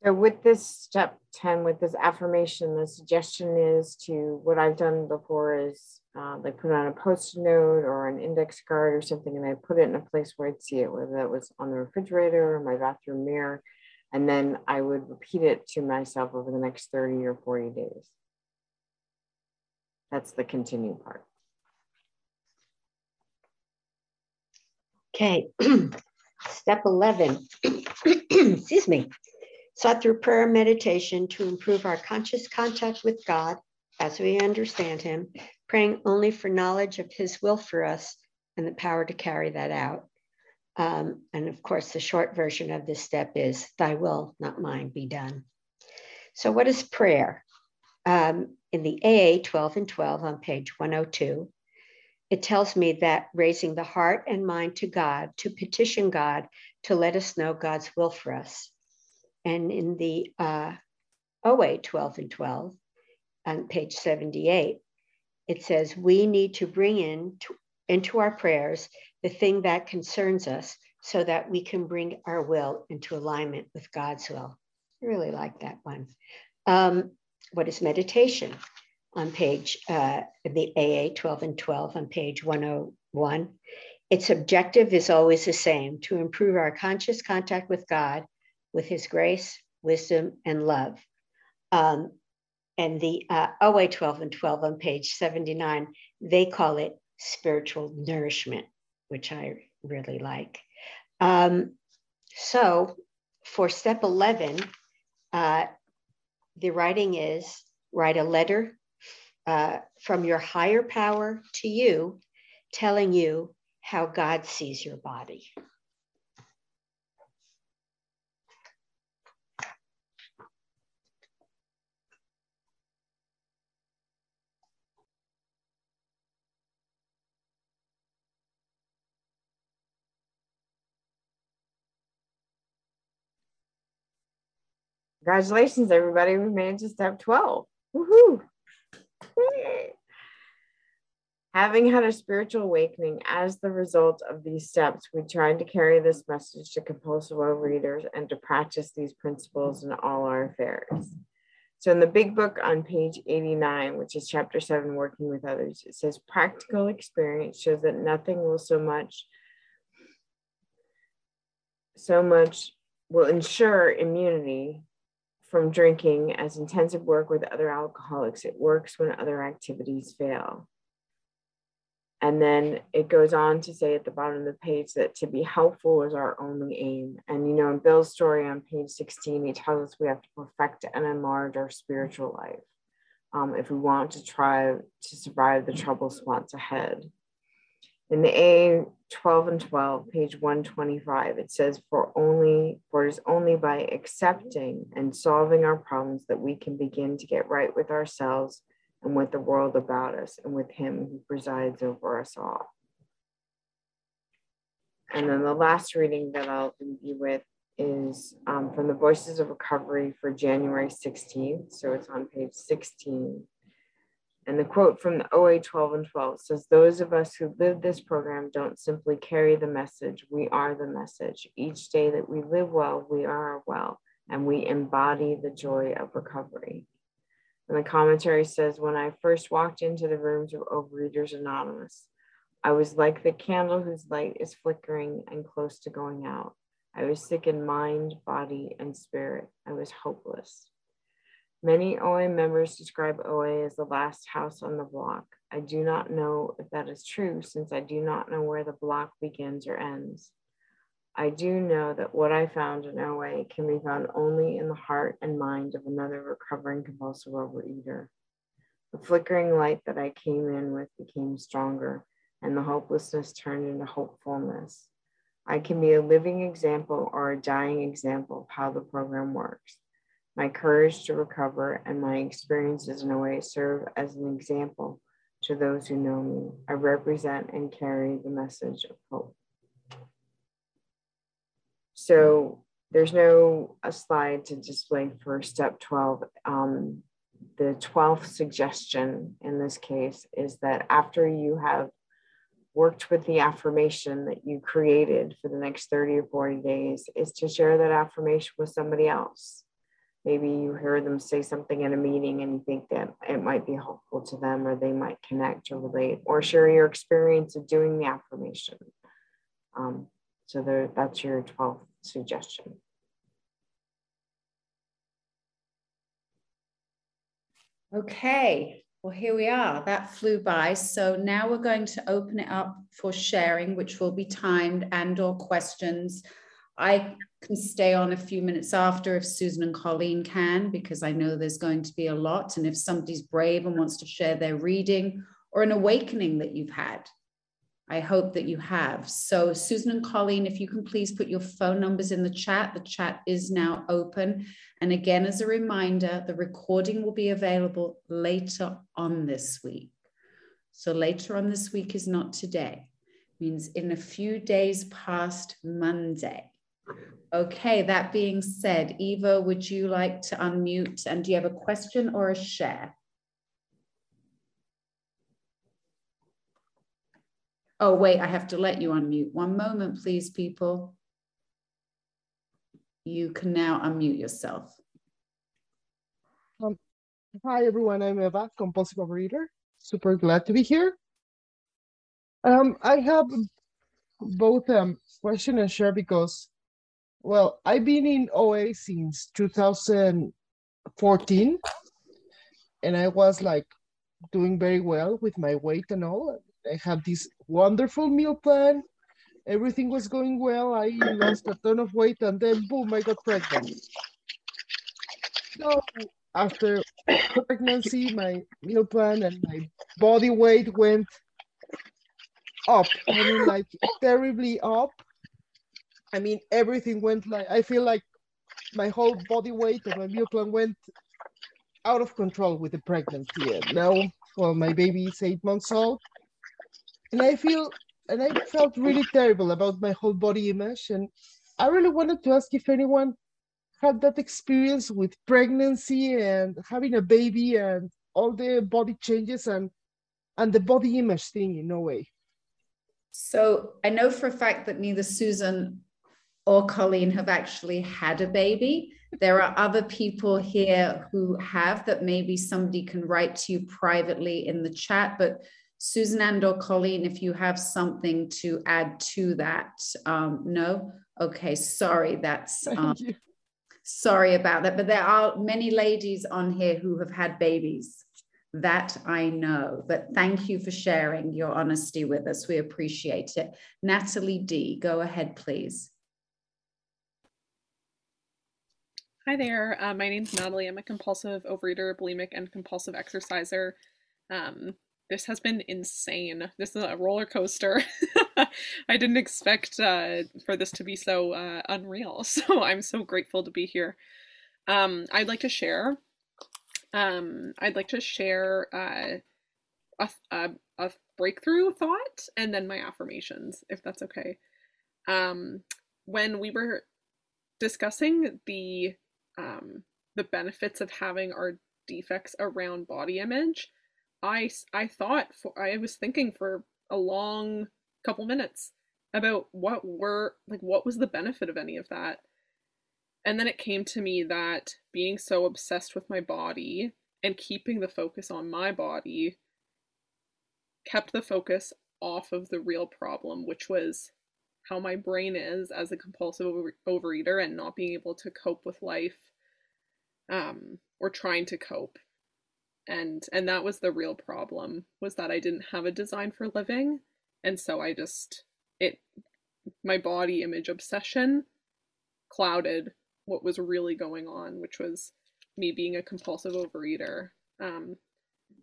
So with this step 10, with this affirmation, the suggestion is to, what I've done before is uh, like put it on a post-it note or an index card or something, and I put it in a place where I'd see it, whether that was on the refrigerator or my bathroom mirror. And then I would repeat it to myself over the next 30 or 40 days. That's the continue part. Okay, step 11, excuse me sought through prayer and meditation to improve our conscious contact with God as we understand Him, praying only for knowledge of His will for us and the power to carry that out. Um, and of course, the short version of this step is Thy will, not mine, be done. So, what is prayer? Um, in the AA 12 and 12 on page 102, it tells me that raising the heart and mind to God, to petition God to let us know God's will for us. And in the uh, OA 12 and 12 on page 78, it says, We need to bring in to, into our prayers the thing that concerns us so that we can bring our will into alignment with God's will. I really like that one. Um, what is meditation? On page, uh, the AA 12 and 12 on page 101. Its objective is always the same to improve our conscious contact with God with his grace, wisdom, and love. Um, and the uh, OA 12 and 12 on page 79, they call it spiritual nourishment, which I really like. Um, so for step 11, uh, the writing is write a letter uh, from your higher power to you, telling you how God sees your body. Congratulations, everybody. We made it to step 12. Woohoo! Having had a spiritual awakening as the result of these steps, we tried to carry this message to compulsive overeaters and to practice these principles in all our affairs. So, in the big book on page 89, which is chapter 7, Working with Others, it says practical experience shows that nothing will so much, so much will ensure immunity from drinking as intensive work with other alcoholics. It works when other activities fail. And then it goes on to say at the bottom of the page that to be helpful is our only aim. And, you know, in Bill's story on page 16, he tells us we have to perfect and enlarge our spiritual life um, if we want to try to survive the trouble spots ahead. In the A 12 and 12, page 125, it says, For only for it is only by accepting and solving our problems that we can begin to get right with ourselves and with the world about us and with him who presides over us all. And then the last reading that I'll leave you with is um, from the Voices of Recovery for January 16th. So it's on page 16. And the quote from the OA 12 and 12 says, Those of us who live this program don't simply carry the message, we are the message. Each day that we live well, we are well, and we embody the joy of recovery. And the commentary says, When I first walked into the rooms of Overeaters Anonymous, I was like the candle whose light is flickering and close to going out. I was sick in mind, body, and spirit. I was hopeless. Many OA members describe OA as the last house on the block. I do not know if that is true since I do not know where the block begins or ends. I do know that what I found in OA can be found only in the heart and mind of another recovering compulsive overeater. The flickering light that I came in with became stronger, and the hopelessness turned into hopefulness. I can be a living example or a dying example of how the program works. My courage to recover and my experiences in a way serve as an example to those who know me. I represent and carry the message of hope. So there's no a slide to display for step 12. Um, the 12th suggestion in this case is that after you have worked with the affirmation that you created for the next 30 or 40 days is to share that affirmation with somebody else maybe you hear them say something in a meeting and you think that it might be helpful to them or they might connect or relate or share your experience of doing the affirmation. Um, so there, that's your 12th suggestion. Okay well here we are. That flew by. So now we're going to open it up for sharing which will be timed and or questions I can stay on a few minutes after if Susan and Colleen can, because I know there's going to be a lot. And if somebody's brave and wants to share their reading or an awakening that you've had, I hope that you have. So, Susan and Colleen, if you can please put your phone numbers in the chat. The chat is now open. And again, as a reminder, the recording will be available later on this week. So, later on this week is not today, it means in a few days past Monday. Okay, that being said, Eva, would you like to unmute and do you have a question or a share? Oh, wait, I have to let you unmute. One moment, please, people. You can now unmute yourself. Um, hi, everyone. I'm Eva, compulsive overeater. Super glad to be here. Um, I have both um question and share because well, I've been in OA since 2014, and I was like doing very well with my weight and all. I had this wonderful meal plan. Everything was going well. I lost a ton of weight and then boom, I got pregnant. So after pregnancy, my meal plan and my body weight went up. I mean, like terribly up. I mean, everything went like, I feel like my whole body weight of my meal plan went out of control with the pregnancy. And now, well, my baby is eight months old. And I feel, and I felt really terrible about my whole body image. And I really wanted to ask if anyone had that experience with pregnancy and having a baby and all the body changes and and the body image thing in a way. So I know for a fact that neither Susan or Colleen have actually had a baby. There are other people here who have that maybe somebody can write to you privately in the chat. But Susan and or Colleen, if you have something to add to that, um, no? Okay, sorry, that's um, sorry about that. But there are many ladies on here who have had babies. That I know, but thank you for sharing your honesty with us. We appreciate it. Natalie D, go ahead, please. Hi there. Uh, my name's Natalie. I'm a compulsive overeater, bulimic, and compulsive exerciser. Um, this has been insane. This is a roller coaster. I didn't expect uh, for this to be so uh, unreal. So I'm so grateful to be here. Um, I'd like to share. Um, I'd like to share uh, a, a, a, breakthrough thought and then my affirmations, if that's okay. Um, when we were discussing the um, the benefits of having our defects around body image, I I thought for I was thinking for a long couple minutes about what were like what was the benefit of any of that. And then it came to me that being so obsessed with my body and keeping the focus on my body kept the focus off of the real problem, which was how my brain is as a compulsive over- overeater and not being able to cope with life um, or trying to cope. And and that was the real problem was that i didn't have a design for living. And so i just it my body image obsession clouded what was really going on which was me being a compulsive overeater. Um,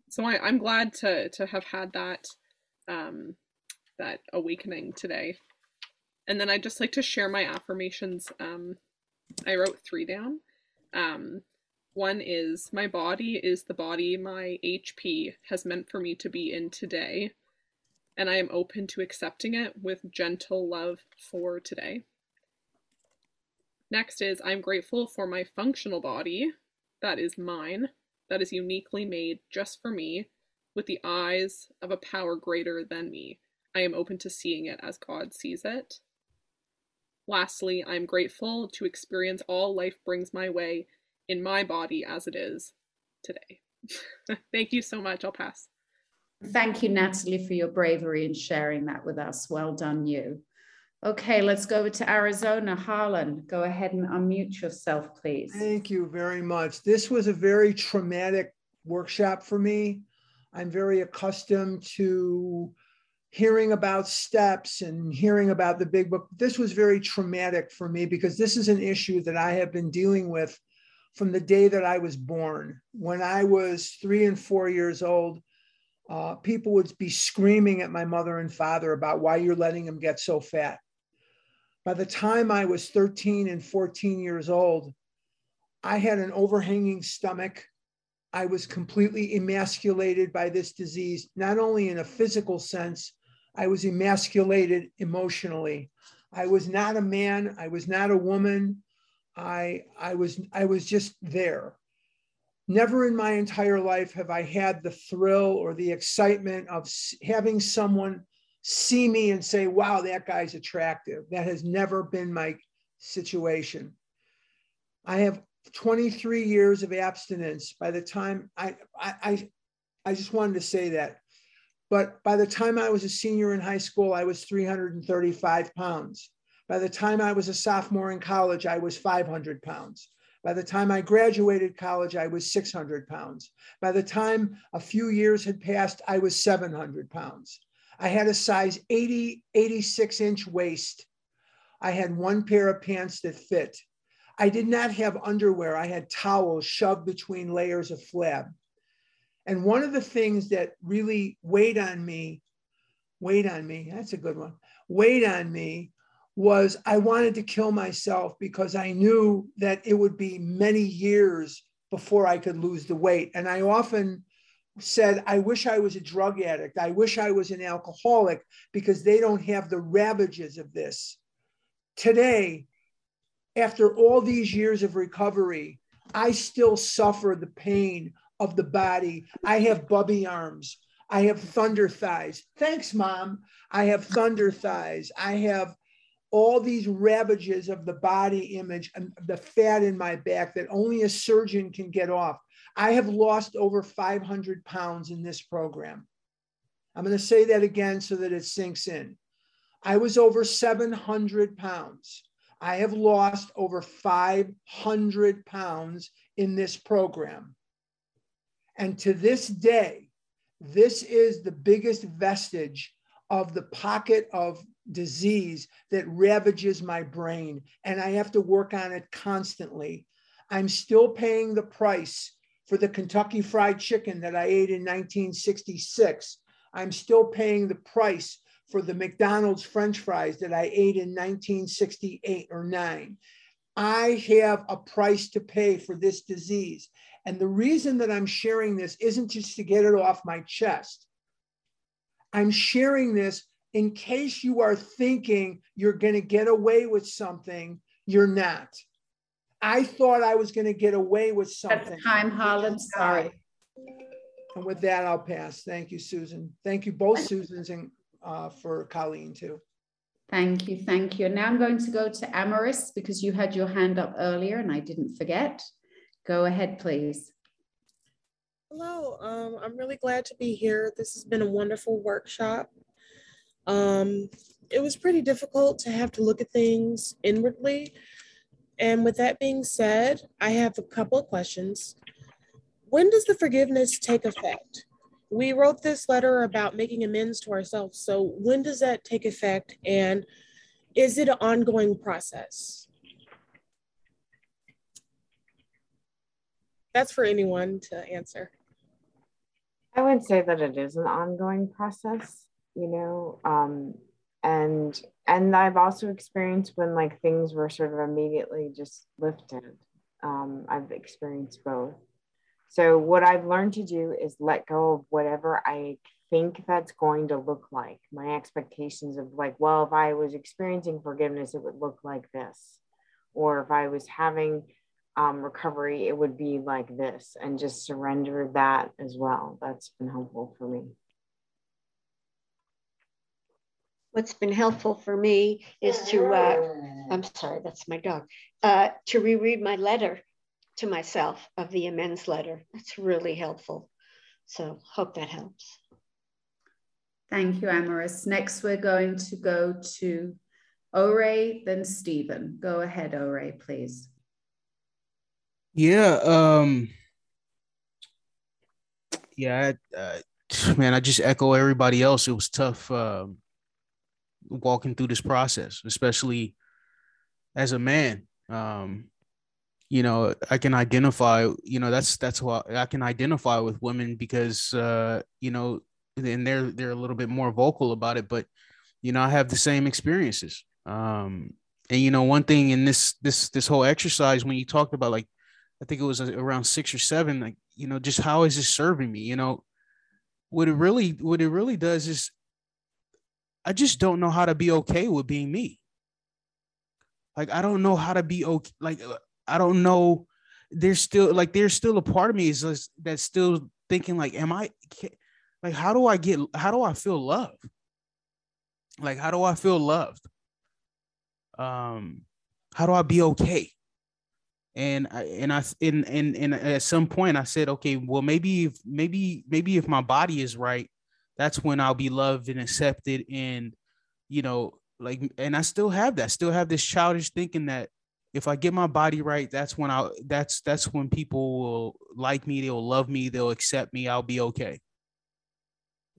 so I, i'm glad to to have had that um, that awakening today and then i'd just like to share my affirmations um, i wrote three down um, one is my body is the body my HP has meant for me to be in today, and I am open to accepting it with gentle love for today. Next is I'm grateful for my functional body, that is mine, that is uniquely made just for me, with the eyes of a power greater than me. I am open to seeing it as God sees it. Lastly, I am grateful to experience all life brings my way in my body as it is today. Thank you so much. I'll pass. Thank you, Natalie, for your bravery in sharing that with us. Well done, you. Okay, let's go over to Arizona. Harlan, go ahead and unmute yourself, please. Thank you very much. This was a very traumatic workshop for me. I'm very accustomed to hearing about steps and hearing about the big book. This was very traumatic for me because this is an issue that I have been dealing with from the day that I was born. When I was three and four years old, uh, people would be screaming at my mother and father about why you're letting them get so fat. By the time I was 13 and 14 years old, I had an overhanging stomach. I was completely emasculated by this disease, not only in a physical sense, I was emasculated emotionally. I was not a man, I was not a woman. I I was I was just there. Never in my entire life have I had the thrill or the excitement of having someone see me and say, "Wow, that guy's attractive." That has never been my situation. I have 23 years of abstinence. By the time I I I, I just wanted to say that. But by the time I was a senior in high school, I was 335 pounds. By the time I was a sophomore in college, I was 500 pounds. By the time I graduated college, I was 600 pounds. By the time a few years had passed, I was 700 pounds. I had a size 80, 86 inch waist. I had one pair of pants that fit. I did not have underwear. I had towels shoved between layers of flab. And one of the things that really weighed on me, weighed on me, that's a good one, weighed on me was I wanted to kill myself because I knew that it would be many years before I could lose the weight. And I often said, I wish I was a drug addict. I wish I was an alcoholic because they don't have the ravages of this. Today, after all these years of recovery, I still suffer the pain of the body. I have bubby arms. I have thunder thighs. Thanks, mom. I have thunder thighs. I have all these ravages of the body image and the fat in my back that only a surgeon can get off. I have lost over 500 pounds in this program. I'm going to say that again so that it sinks in. I was over 700 pounds. I have lost over 500 pounds in this program. And to this day, this is the biggest vestige of the pocket of disease that ravages my brain. And I have to work on it constantly. I'm still paying the price for the Kentucky Fried Chicken that I ate in 1966. I'm still paying the price for the McDonald's French fries that I ate in 1968 or 9. I have a price to pay for this disease. And the reason that I'm sharing this isn't just to get it off my chest. I'm sharing this in case you are thinking you're going to get away with something, you're not. I thought I was going to get away with something. That's time, Harlan. Sorry. And with that, I'll pass. Thank you, Susan. Thank you, both Susans, and uh, for Colleen, too. Thank you. Thank you. And now I'm going to go to Amaris because you had your hand up earlier and I didn't forget. Go ahead, please. Hello. Um, I'm really glad to be here. This has been a wonderful workshop. Um, it was pretty difficult to have to look at things inwardly and with that being said, I have a couple of questions. When does the forgiveness take effect? We wrote this letter about making amends to ourselves. So when does that take effect? And is it an ongoing process? That's for anyone to answer. I would say that it is an ongoing process, you know, um, and and I've also experienced when like things were sort of immediately just lifted. Um, I've experienced both. So what I've learned to do is let go of whatever I think that's going to look like. My expectations of like, well, if I was experiencing forgiveness, it would look like this, or if I was having um, recovery, it would be like this, and just surrender that as well. That's been helpful for me what's been helpful for me is to, uh, I'm sorry, that's my dog, uh, to reread my letter to myself of the amends letter. That's really helpful. So hope that helps. Thank you, Amaris. Next, we're going to go to Ore, then Stephen. Go ahead, Ore, please. Yeah. Um, yeah, uh, man, I just echo everybody else. It was tough. Um, walking through this process, especially as a man. Um, you know, I can identify, you know, that's that's why I can identify with women because uh, you know, and they're they're a little bit more vocal about it, but you know, I have the same experiences. Um, and you know, one thing in this this this whole exercise when you talked about like I think it was around six or seven, like, you know, just how is this serving me? You know, what it really what it really does is I just don't know how to be okay with being me. Like I don't know how to be okay. Like I don't know. There's still like there's still a part of me is just, that's still thinking like, am I like how do I get how do I feel loved? Like how do I feel loved? Um, how do I be okay? And I and I and and and at some point I said, okay, well maybe if maybe maybe if my body is right, that's when I'll be loved and accepted and you know like and I still have that still have this childish thinking that if I get my body right that's when I'll that's that's when people will like me they'll love me they'll accept me I'll be okay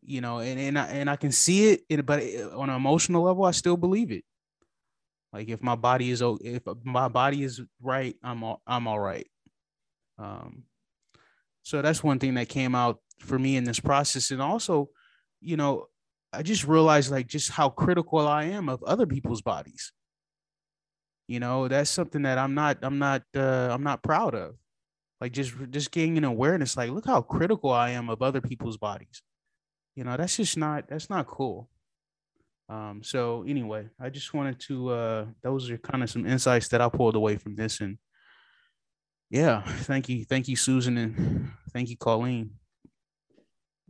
you know, and and I, and I can see it, but eh, on an emotional level, I still believe it. Like if my body is if my body is right, I'm all, I'm all right. Um, so that's one thing that came out for me in this process, and also, you know, I just realized like just how critical I am of other people's bodies. You know, that's something that I'm not I'm not uh, I'm not proud of. Like just just getting an awareness, like look how critical I am of other people's bodies. You know, that's just not that's not cool. Um, so anyway, I just wanted to uh those are kind of some insights that I pulled away from this and yeah, thank you. Thank you, Susan, and thank you, Colleen.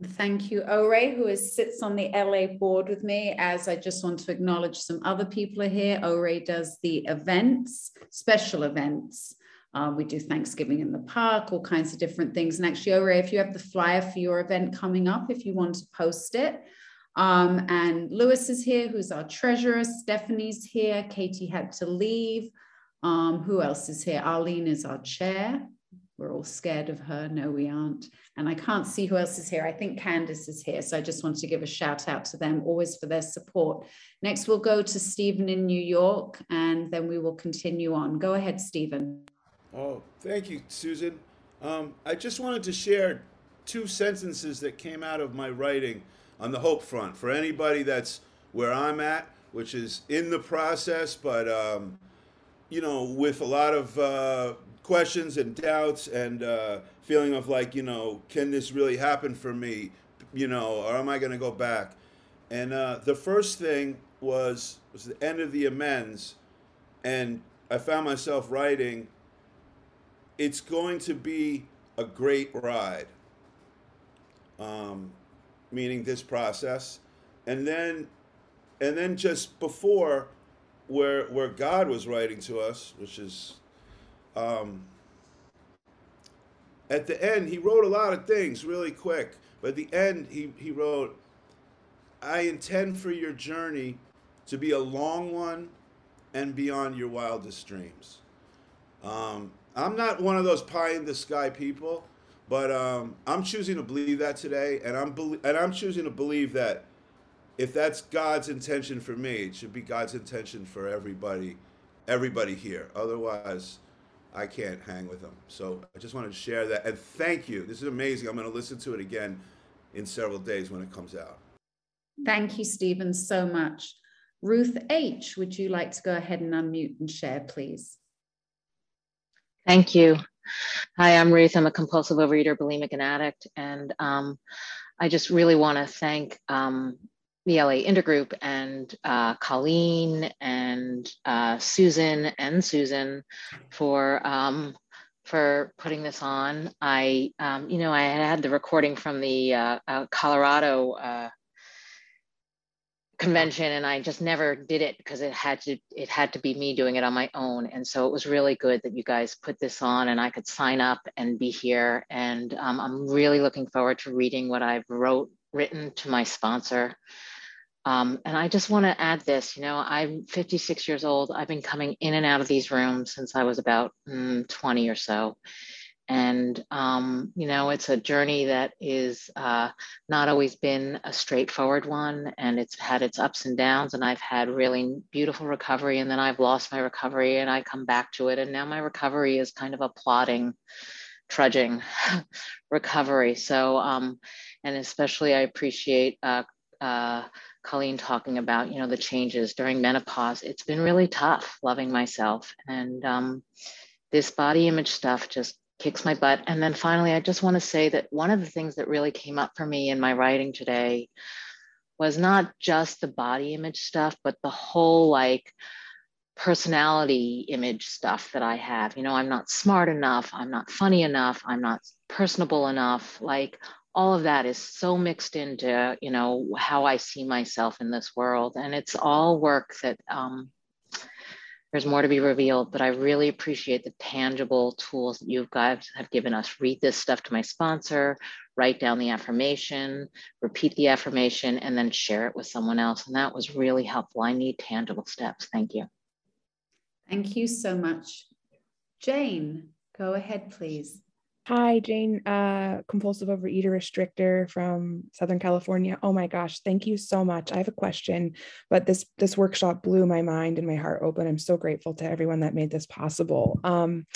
Thank you, Ore, who is, sits on the LA board with me. As I just want to acknowledge some other people are here. Ore does the events, special events. Uh, we do Thanksgiving in the park, all kinds of different things. And actually, Ore, if you have the flyer for your event coming up, if you want to post it, um, and Lewis is here, who's our treasurer. Stephanie's here. Katie had to leave. Um, who else is here? Arlene is our chair. We're all scared of her. No, we aren't. And I can't see who else is here. I think Candice is here. So I just want to give a shout out to them always for their support. Next, we'll go to Stephen in New York and then we will continue on. Go ahead, Stephen. Oh, thank you, Susan. Um, I just wanted to share two sentences that came out of my writing on the hope front for anybody that's where I'm at, which is in the process, but um, you know, with a lot of uh, questions and doubts and uh, feeling of like, you know, can this really happen for me, you know, or am I going to go back? And uh, the first thing was was the end of the amends, and I found myself writing. It's going to be a great ride. Um, meaning this process, and then, and then just before, where where God was writing to us, which is, um, at the end, he wrote a lot of things really quick. But at the end, he he wrote, "I intend for your journey to be a long one, and beyond your wildest dreams." Um, I'm not one of those pie in the sky people. But um, I'm choosing to believe that today, and I'm be- and I'm choosing to believe that if that's God's intention for me, it should be God's intention for everybody, everybody here. Otherwise, I can't hang with them. So I just wanted to share that, and thank you. This is amazing. I'm going to listen to it again in several days when it comes out. Thank you, Stephen, so much. Ruth H., would you like to go ahead and unmute and share, please? Thank you. Hi, I'm Ruth. I'm a compulsive overeater, bulimic, and addict. And um, I just really want to thank um, the LA Intergroup and uh, Colleen and uh, Susan and Susan for um, for putting this on. I, um, you know, I had the recording from the uh, uh Colorado uh, convention and I just never did it because it had to it had to be me doing it on my own. And so it was really good that you guys put this on and I could sign up and be here. And um, I'm really looking forward to reading what I've wrote written to my sponsor. Um, and I just want to add this you know I'm 56 years old. I've been coming in and out of these rooms since I was about mm, 20 or so and, um, you know, it's a journey that is uh, not always been a straightforward one, and it's had its ups and downs. And I've had really beautiful recovery, and then I've lost my recovery, and I come back to it. And now my recovery is kind of a plodding, trudging recovery. So, um, and especially I appreciate uh, uh, Colleen talking about, you know, the changes during menopause. It's been really tough loving myself. And um, this body image stuff just kicks my butt. And then finally, I just want to say that one of the things that really came up for me in my writing today was not just the body image stuff, but the whole like personality image stuff that I have. You know, I'm not smart enough, I'm not funny enough, I'm not personable enough. Like all of that is so mixed into, you know, how I see myself in this world. And it's all work that um, there's more to be revealed, but I really appreciate the tangible tools that you guys have given us. Read this stuff to my sponsor, write down the affirmation, repeat the affirmation, and then share it with someone else. And that was really helpful. I need tangible steps. Thank you. Thank you so much. Jane, go ahead, please. Hi, Jane, uh, compulsive overeater restrictor from Southern California. Oh my gosh, thank you so much. I have a question, but this this workshop blew my mind and my heart open. I'm so grateful to everyone that made this possible. Um,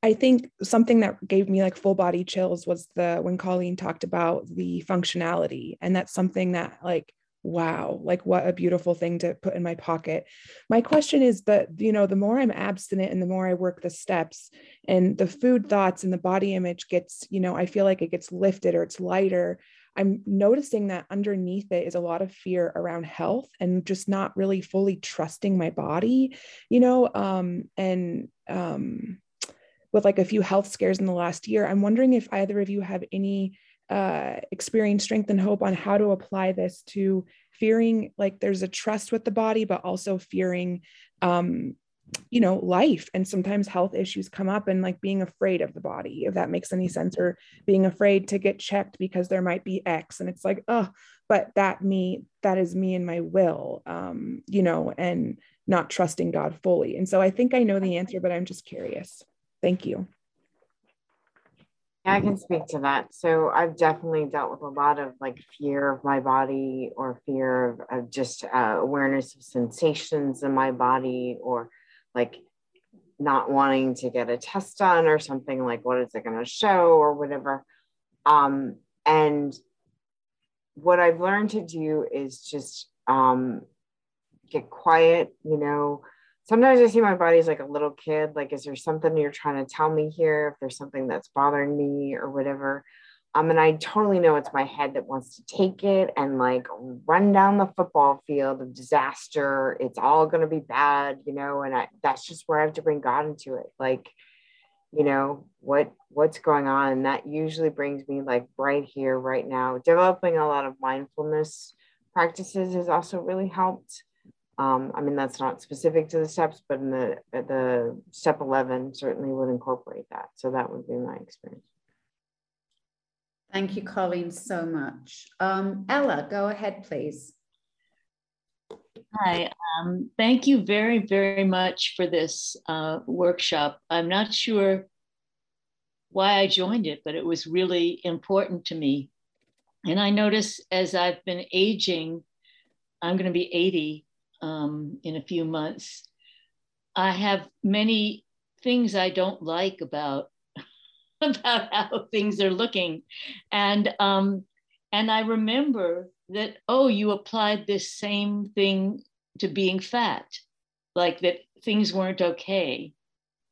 I think something that gave me like full body chills was the when Colleen talked about the functionality, and that's something that like wow like what a beautiful thing to put in my pocket. My question is that you know the more i'm abstinent and the more i work the steps and the food thoughts and the body image gets you know i feel like it gets lifted or it's lighter i'm noticing that underneath it is a lot of fear around health and just not really fully trusting my body you know um and um with like a few health scares in the last year i'm wondering if either of you have any uh, experience strength and hope on how to apply this to fearing like there's a trust with the body but also fearing um you know life. And sometimes health issues come up and like being afraid of the body if that makes any sense or being afraid to get checked because there might be x. And it's like oh but that me that is me and my will um you know and not trusting god fully. And so i think i know the answer but i'm just curious. Thank you yeah, I can speak to that. So I've definitely dealt with a lot of like fear of my body or fear of, of just uh, awareness of sensations in my body or like not wanting to get a test done or something like what is it going to show or whatever. Um, and what I've learned to do is just um, get quiet, you know, sometimes I see my body as like a little kid. Like, is there something you're trying to tell me here? If there's something that's bothering me or whatever. Um, and I totally know it's my head that wants to take it and like run down the football field of disaster. It's all going to be bad, you know, and I, that's just where I have to bring God into it. Like, you know, what, what's going on. And that usually brings me like right here, right now. Developing a lot of mindfulness practices has also really helped. Um, I mean, that's not specific to the steps, but in the the step 11 certainly would incorporate that. So that would be my experience. Thank you, Colleen, so much. Um, Ella, go ahead, please. Hi, um, thank you very, very much for this uh, workshop. I'm not sure why I joined it, but it was really important to me. And I notice as I've been aging, I'm going to be 80 um, in a few months. I have many things I don't like about about how things are looking, and um, and I remember that oh, you applied this same thing to being fat, like that things weren't okay,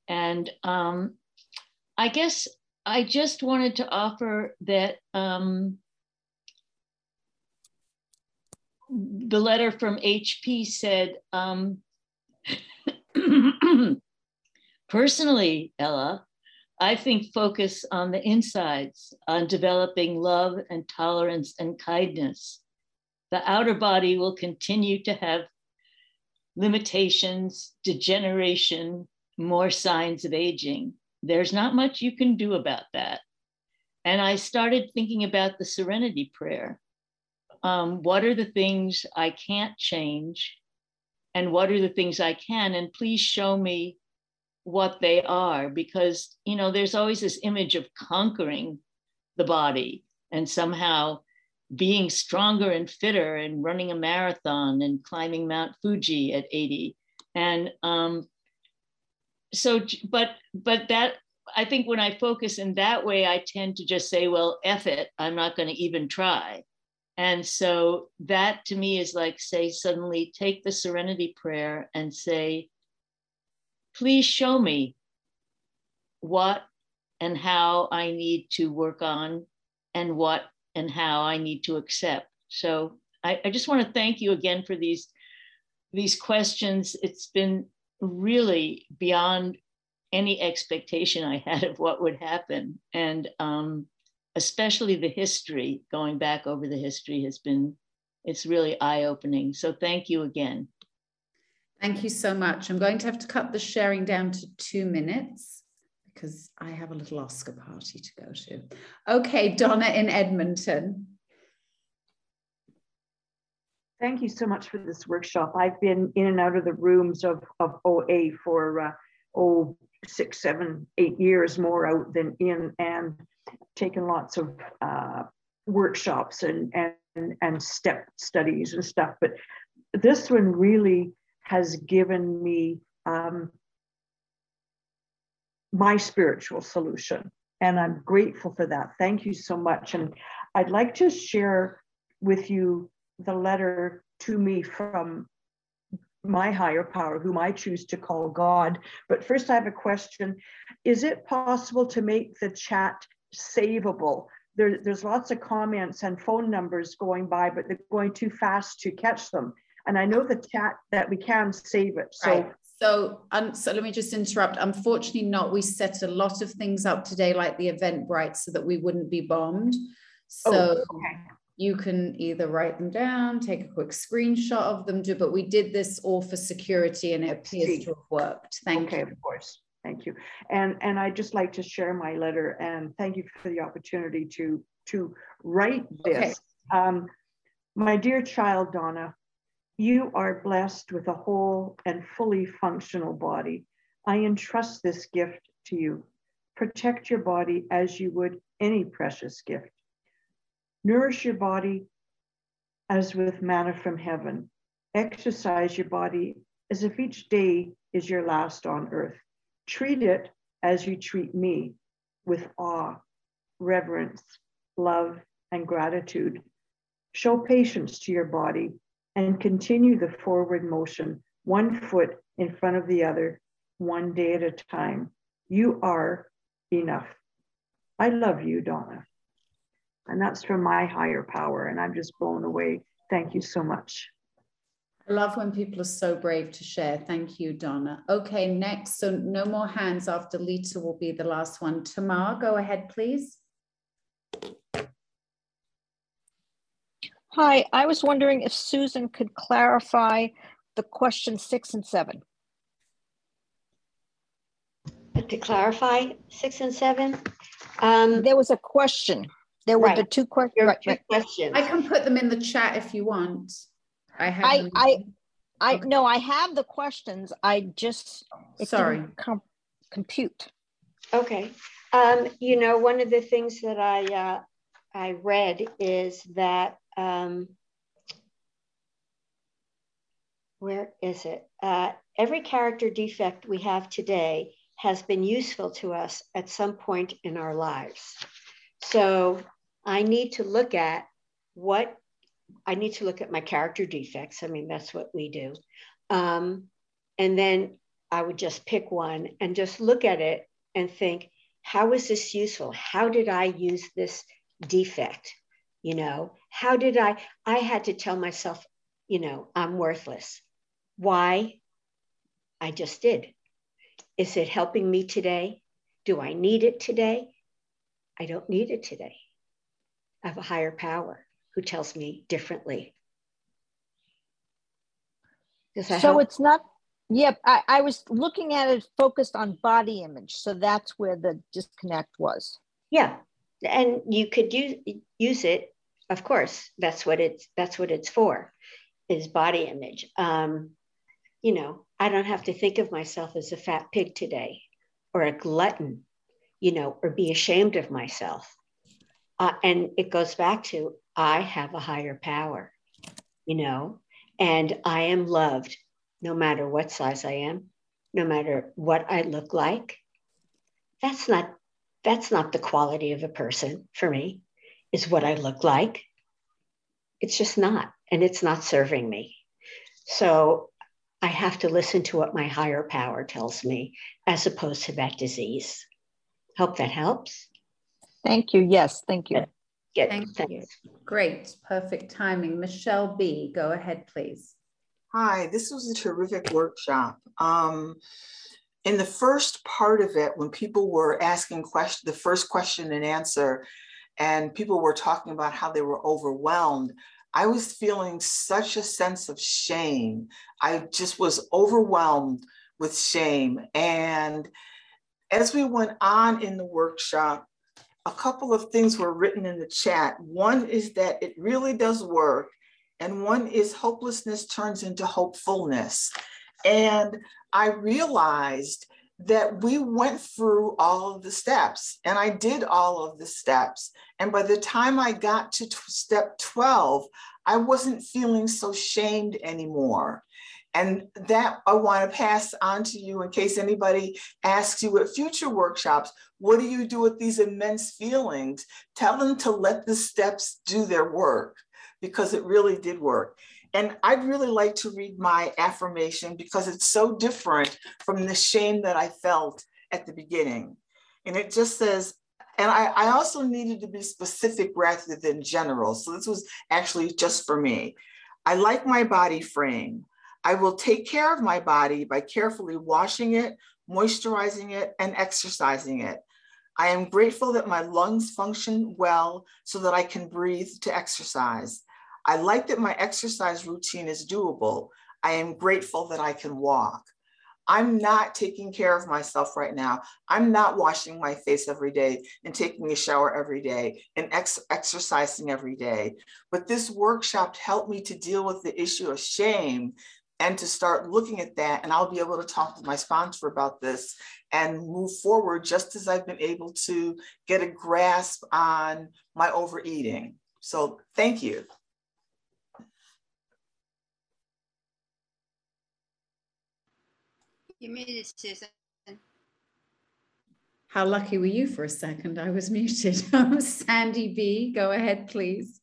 and um, I guess I just wanted to offer that um, the letter from HP said, um, personally, Ella, I think focus on the insides, on developing love and tolerance and kindness. The outer body will continue to have limitations, degeneration, more signs of aging. There's not much you can do about that. And I started thinking about the serenity prayer um, what are the things I can't change and what are the things I can? And please show me what they are because, you know, there's always this image of conquering the body and somehow being stronger and fitter and running a marathon and climbing Mount Fuji at 80. And um, so, but, but that, I think when I focus in that way, I tend to just say, well, F it, I'm not going to even try. And so that to me is like, say, suddenly take the serenity prayer and say, please show me what and how I need to work on and what and how I need to accept. So I, I just want to thank you again for these these questions. It's been really beyond any expectation I had of what would happen. And um, especially the history, going back over the history has been, it's really eye opening. So thank you again. Thank you so much. I'm going to have to cut the sharing down to two minutes because I have a little Oscar party to go to. Okay, Donna in Edmonton. Thank you so much for this workshop. I've been in and out of the rooms of, of OA for, uh, oh, six, seven, eight years more out than in, and taken lots of uh, workshops and, and, and step studies and stuff. But this one really has given me um, my spiritual solution. And I'm grateful for that. Thank you so much. And I'd like to share with you the letter to me from my higher power, whom I choose to call God. But first, I have a question Is it possible to make the chat savable? There, there's lots of comments and phone numbers going by, but they're going too fast to catch them. And I know the chat that we can save it. So right. So, um, so let me just interrupt. Unfortunately, not. We set a lot of things up today, like the Eventbrite, so that we wouldn't be bombed. So oh, okay. you can either write them down, take a quick screenshot of them, do. But we did this all for security, and it appears to have worked. Thank okay, you. Of course. Thank you. And and I'd just like to share my letter and thank you for the opportunity to to write this. Okay. Um, my dear child Donna, you are blessed with a whole and fully functional body. I entrust this gift to you. Protect your body as you would any precious gift. Nourish your body as with manna from heaven. Exercise your body as if each day is your last on earth. Treat it as you treat me with awe, reverence, love, and gratitude. Show patience to your body and continue the forward motion, one foot in front of the other, one day at a time. You are enough. I love you, Donna. And that's from my higher power. And I'm just blown away. Thank you so much. I love when people are so brave to share. Thank you, Donna. Okay, next. So no more hands after Lita will be the last one. Tamar, go ahead, please. Hi, I was wondering if Susan could clarify the question six and seven. To clarify six and seven? Um, there was a question. There were right. the two, que right, two right. questions. I can put them in the chat if you want. I have. I, I, I, okay. no, I have the questions. I just, sorry, com compute. Okay. Um, you know, one of the things that I, uh, I read is that um, where is it? Uh, every character defect we have today has been useful to us at some point in our lives. So I need to look at what I need to look at my character defects. I mean, that's what we do. Um, and then I would just pick one and just look at it and think, how is this useful? How did I use this defect? You know, how did I? I had to tell myself, you know, I'm worthless. Why? I just did. Is it helping me today? Do I need it today? I don't need it today. I have a higher power who tells me differently. so help? it's not, yep. I, I was looking at it focused on body image. So that's where the disconnect was. Yeah. And you could use, use it of course that's what it's that's what it's for is body image um, you know i don't have to think of myself as a fat pig today or a glutton you know or be ashamed of myself uh, and it goes back to i have a higher power you know and i am loved no matter what size i am no matter what i look like that's not that's not the quality of a person for me is what I look like. It's just not, and it's not serving me. So I have to listen to what my higher power tells me as opposed to that disease. Hope that helps. Thank you. Yes, thank you. Good. Thank Thanks. you. Great. Perfect timing. Michelle B., go ahead, please. Hi, this was a terrific workshop. Um, in the first part of it, when people were asking question, the first question and answer, and people were talking about how they were overwhelmed. I was feeling such a sense of shame. I just was overwhelmed with shame. And as we went on in the workshop, a couple of things were written in the chat. One is that it really does work, and one is hopelessness turns into hopefulness. And I realized that we went through all of the steps and I did all of the steps. And by the time I got to step 12, I wasn't feeling so shamed anymore. And that I want to pass on to you in case anybody asks you at future workshops, what do you do with these immense feelings? Tell them to let the steps do their work because it really did work. And I'd really like to read my affirmation because it's so different from the shame that I felt at the beginning. And it just says, and I, I also needed to be specific rather than general. So this was actually just for me. I like my body frame. I will take care of my body by carefully washing it, moisturizing it, and exercising it. I am grateful that my lungs function well so that I can breathe to exercise. I like that my exercise routine is doable. I am grateful that I can walk. I'm not taking care of myself right now. I'm not washing my face every day and taking a shower every day and ex- exercising every day. But this workshop helped me to deal with the issue of shame and to start looking at that. And I'll be able to talk to my sponsor about this and move forward just as I've been able to get a grasp on my overeating. So thank you. You muted, Susan. How lucky were you for a second? I was muted. Sandy B, go ahead, please.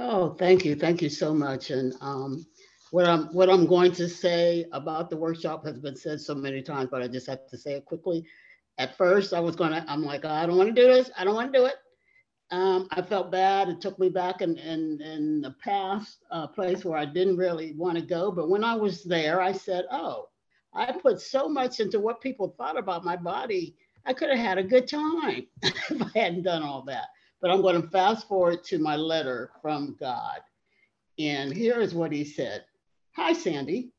Oh, thank you. Thank you so much. And um, what I'm what I'm going to say about the workshop has been said so many times, but I just have to say it quickly. At first, I was gonna, I'm like, I don't want to do this. I don't want to do it. Um, I felt bad. It took me back in, in, in the past uh, place where I didn't really want to go. But when I was there, I said, oh, I put so much into what people thought about my body. I could have had a good time if I hadn't done all that. But I'm going to fast forward to my letter from God. And here is what he said Hi, Sandy.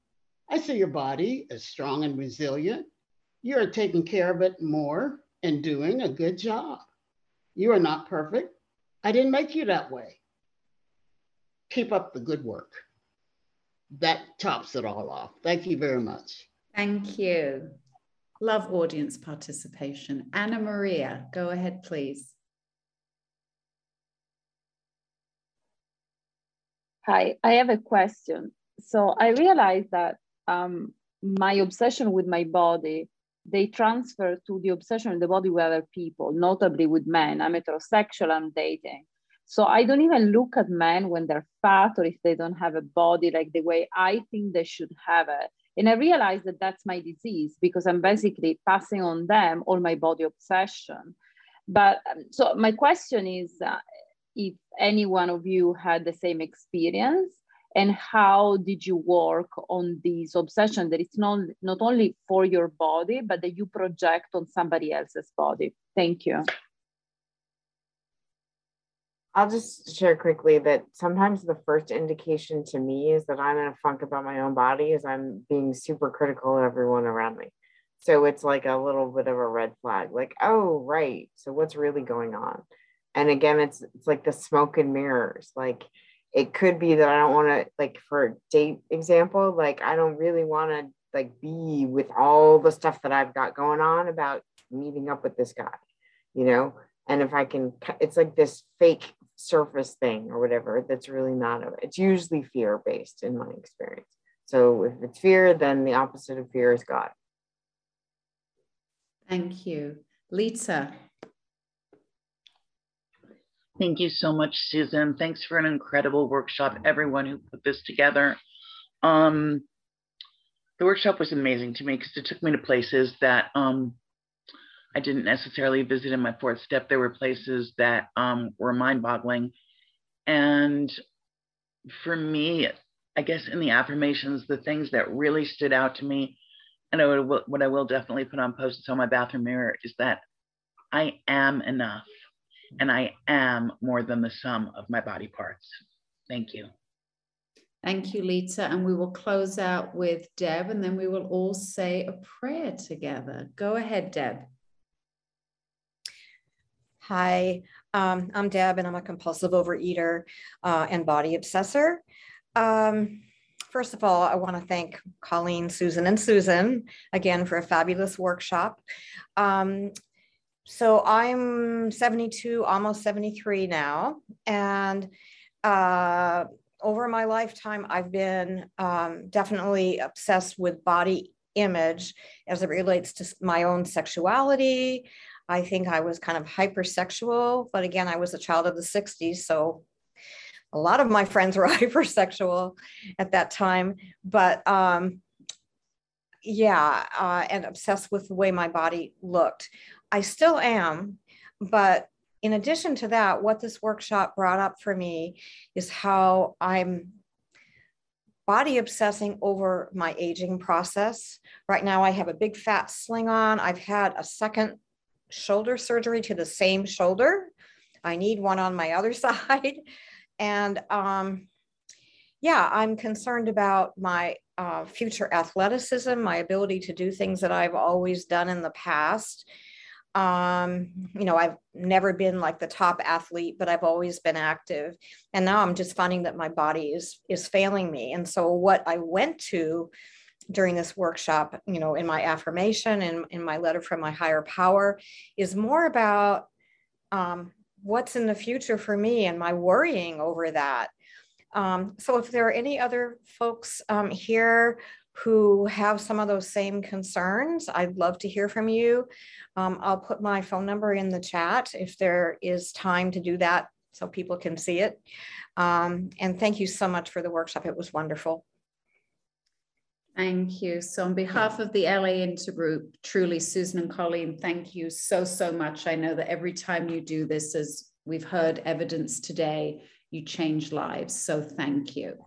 I see your body is strong and resilient. You are taking care of it more and doing a good job. You are not perfect. I didn't make you that way. Keep up the good work. That tops it all off. Thank you very much. Thank you. Love audience participation. Anna Maria, go ahead, please. Hi, I have a question. So I realized that um, my obsession with my body they transfer to the obsession in the body with other people, notably with men. I'm heterosexual, I'm dating. So I don't even look at men when they're fat or if they don't have a body like the way I think they should have it. And I realize that that's my disease because I'm basically passing on them all my body obsession. But um, so my question is uh, if any one of you had the same experience and how did you work on this obsession that it's not not only for your body but that you project on somebody else's body thank you I'll just share quickly that sometimes the first indication to me is that I'm in a funk about my own body is I'm being super critical of everyone around me. So it's like a little bit of a red flag, like, oh, right. So what's really going on? And again, it's it's like the smoke and mirrors. Like it could be that I don't want to like for date example, like I don't really want to like be with all the stuff that I've got going on about meeting up with this guy, you know? And if I can, it's like this fake surface thing or whatever that's really not, a, it's usually fear based in my experience. So if it's fear, then the opposite of fear is God. Thank you. Lisa, Thank you so much, Susan. Thanks for an incredible workshop, everyone who put this together. Um, the workshop was amazing to me because it took me to places that um, I didn't necessarily visit in my fourth step. There were places that um, were mind boggling. And for me, I guess in the affirmations, the things that really stood out to me, and I would, what I will definitely put on post-its on my bathroom mirror is that I am enough and I am more than the sum of my body parts. Thank you. Thank you, Lita. And we will close out with Deb, and then we will all say a prayer together. Go ahead, Deb. Hi, um, I'm Deb, and I'm a compulsive overeater uh, and body obsessor. Um, first of all, I want to thank Colleen, Susan, and Susan again for a fabulous workshop. Um, so I'm 72, almost 73 now. And uh, over my lifetime, I've been um, definitely obsessed with body image as it relates to my own sexuality. I think I was kind of hypersexual, but again, I was a child of the 60s. So a lot of my friends were hypersexual at that time. But um, yeah, uh, and obsessed with the way my body looked. I still am, but in addition to that, what this workshop brought up for me is how I'm body obsessing over my aging process. Right now, I have a big fat sling on. I've had a second shoulder surgery to the same shoulder. I need one on my other side. And um, yeah, I'm concerned about my uh, future athleticism, my ability to do things that I've always done in the past. Um, you know, I've never been like the top athlete, but I've always been active. And now I'm just finding that my body is is failing me. And so what I went to during this workshop, you know, in my affirmation and in my letter from my higher power is more about um, what's in the future for me and my worrying over that. Um, so if there are any other folks um, here who have some of those same concerns, I'd love to hear from you. Um, I'll put my phone number in the chat if there is time to do that so people can see it. Um, and thank you so much for the workshop. It was wonderful. Thank you. So on behalf of the LA Intergroup, truly, Susan and Colleen, thank you so, so much. I know that every time you do this, as we've heard evidence today, you change lives. So thank you.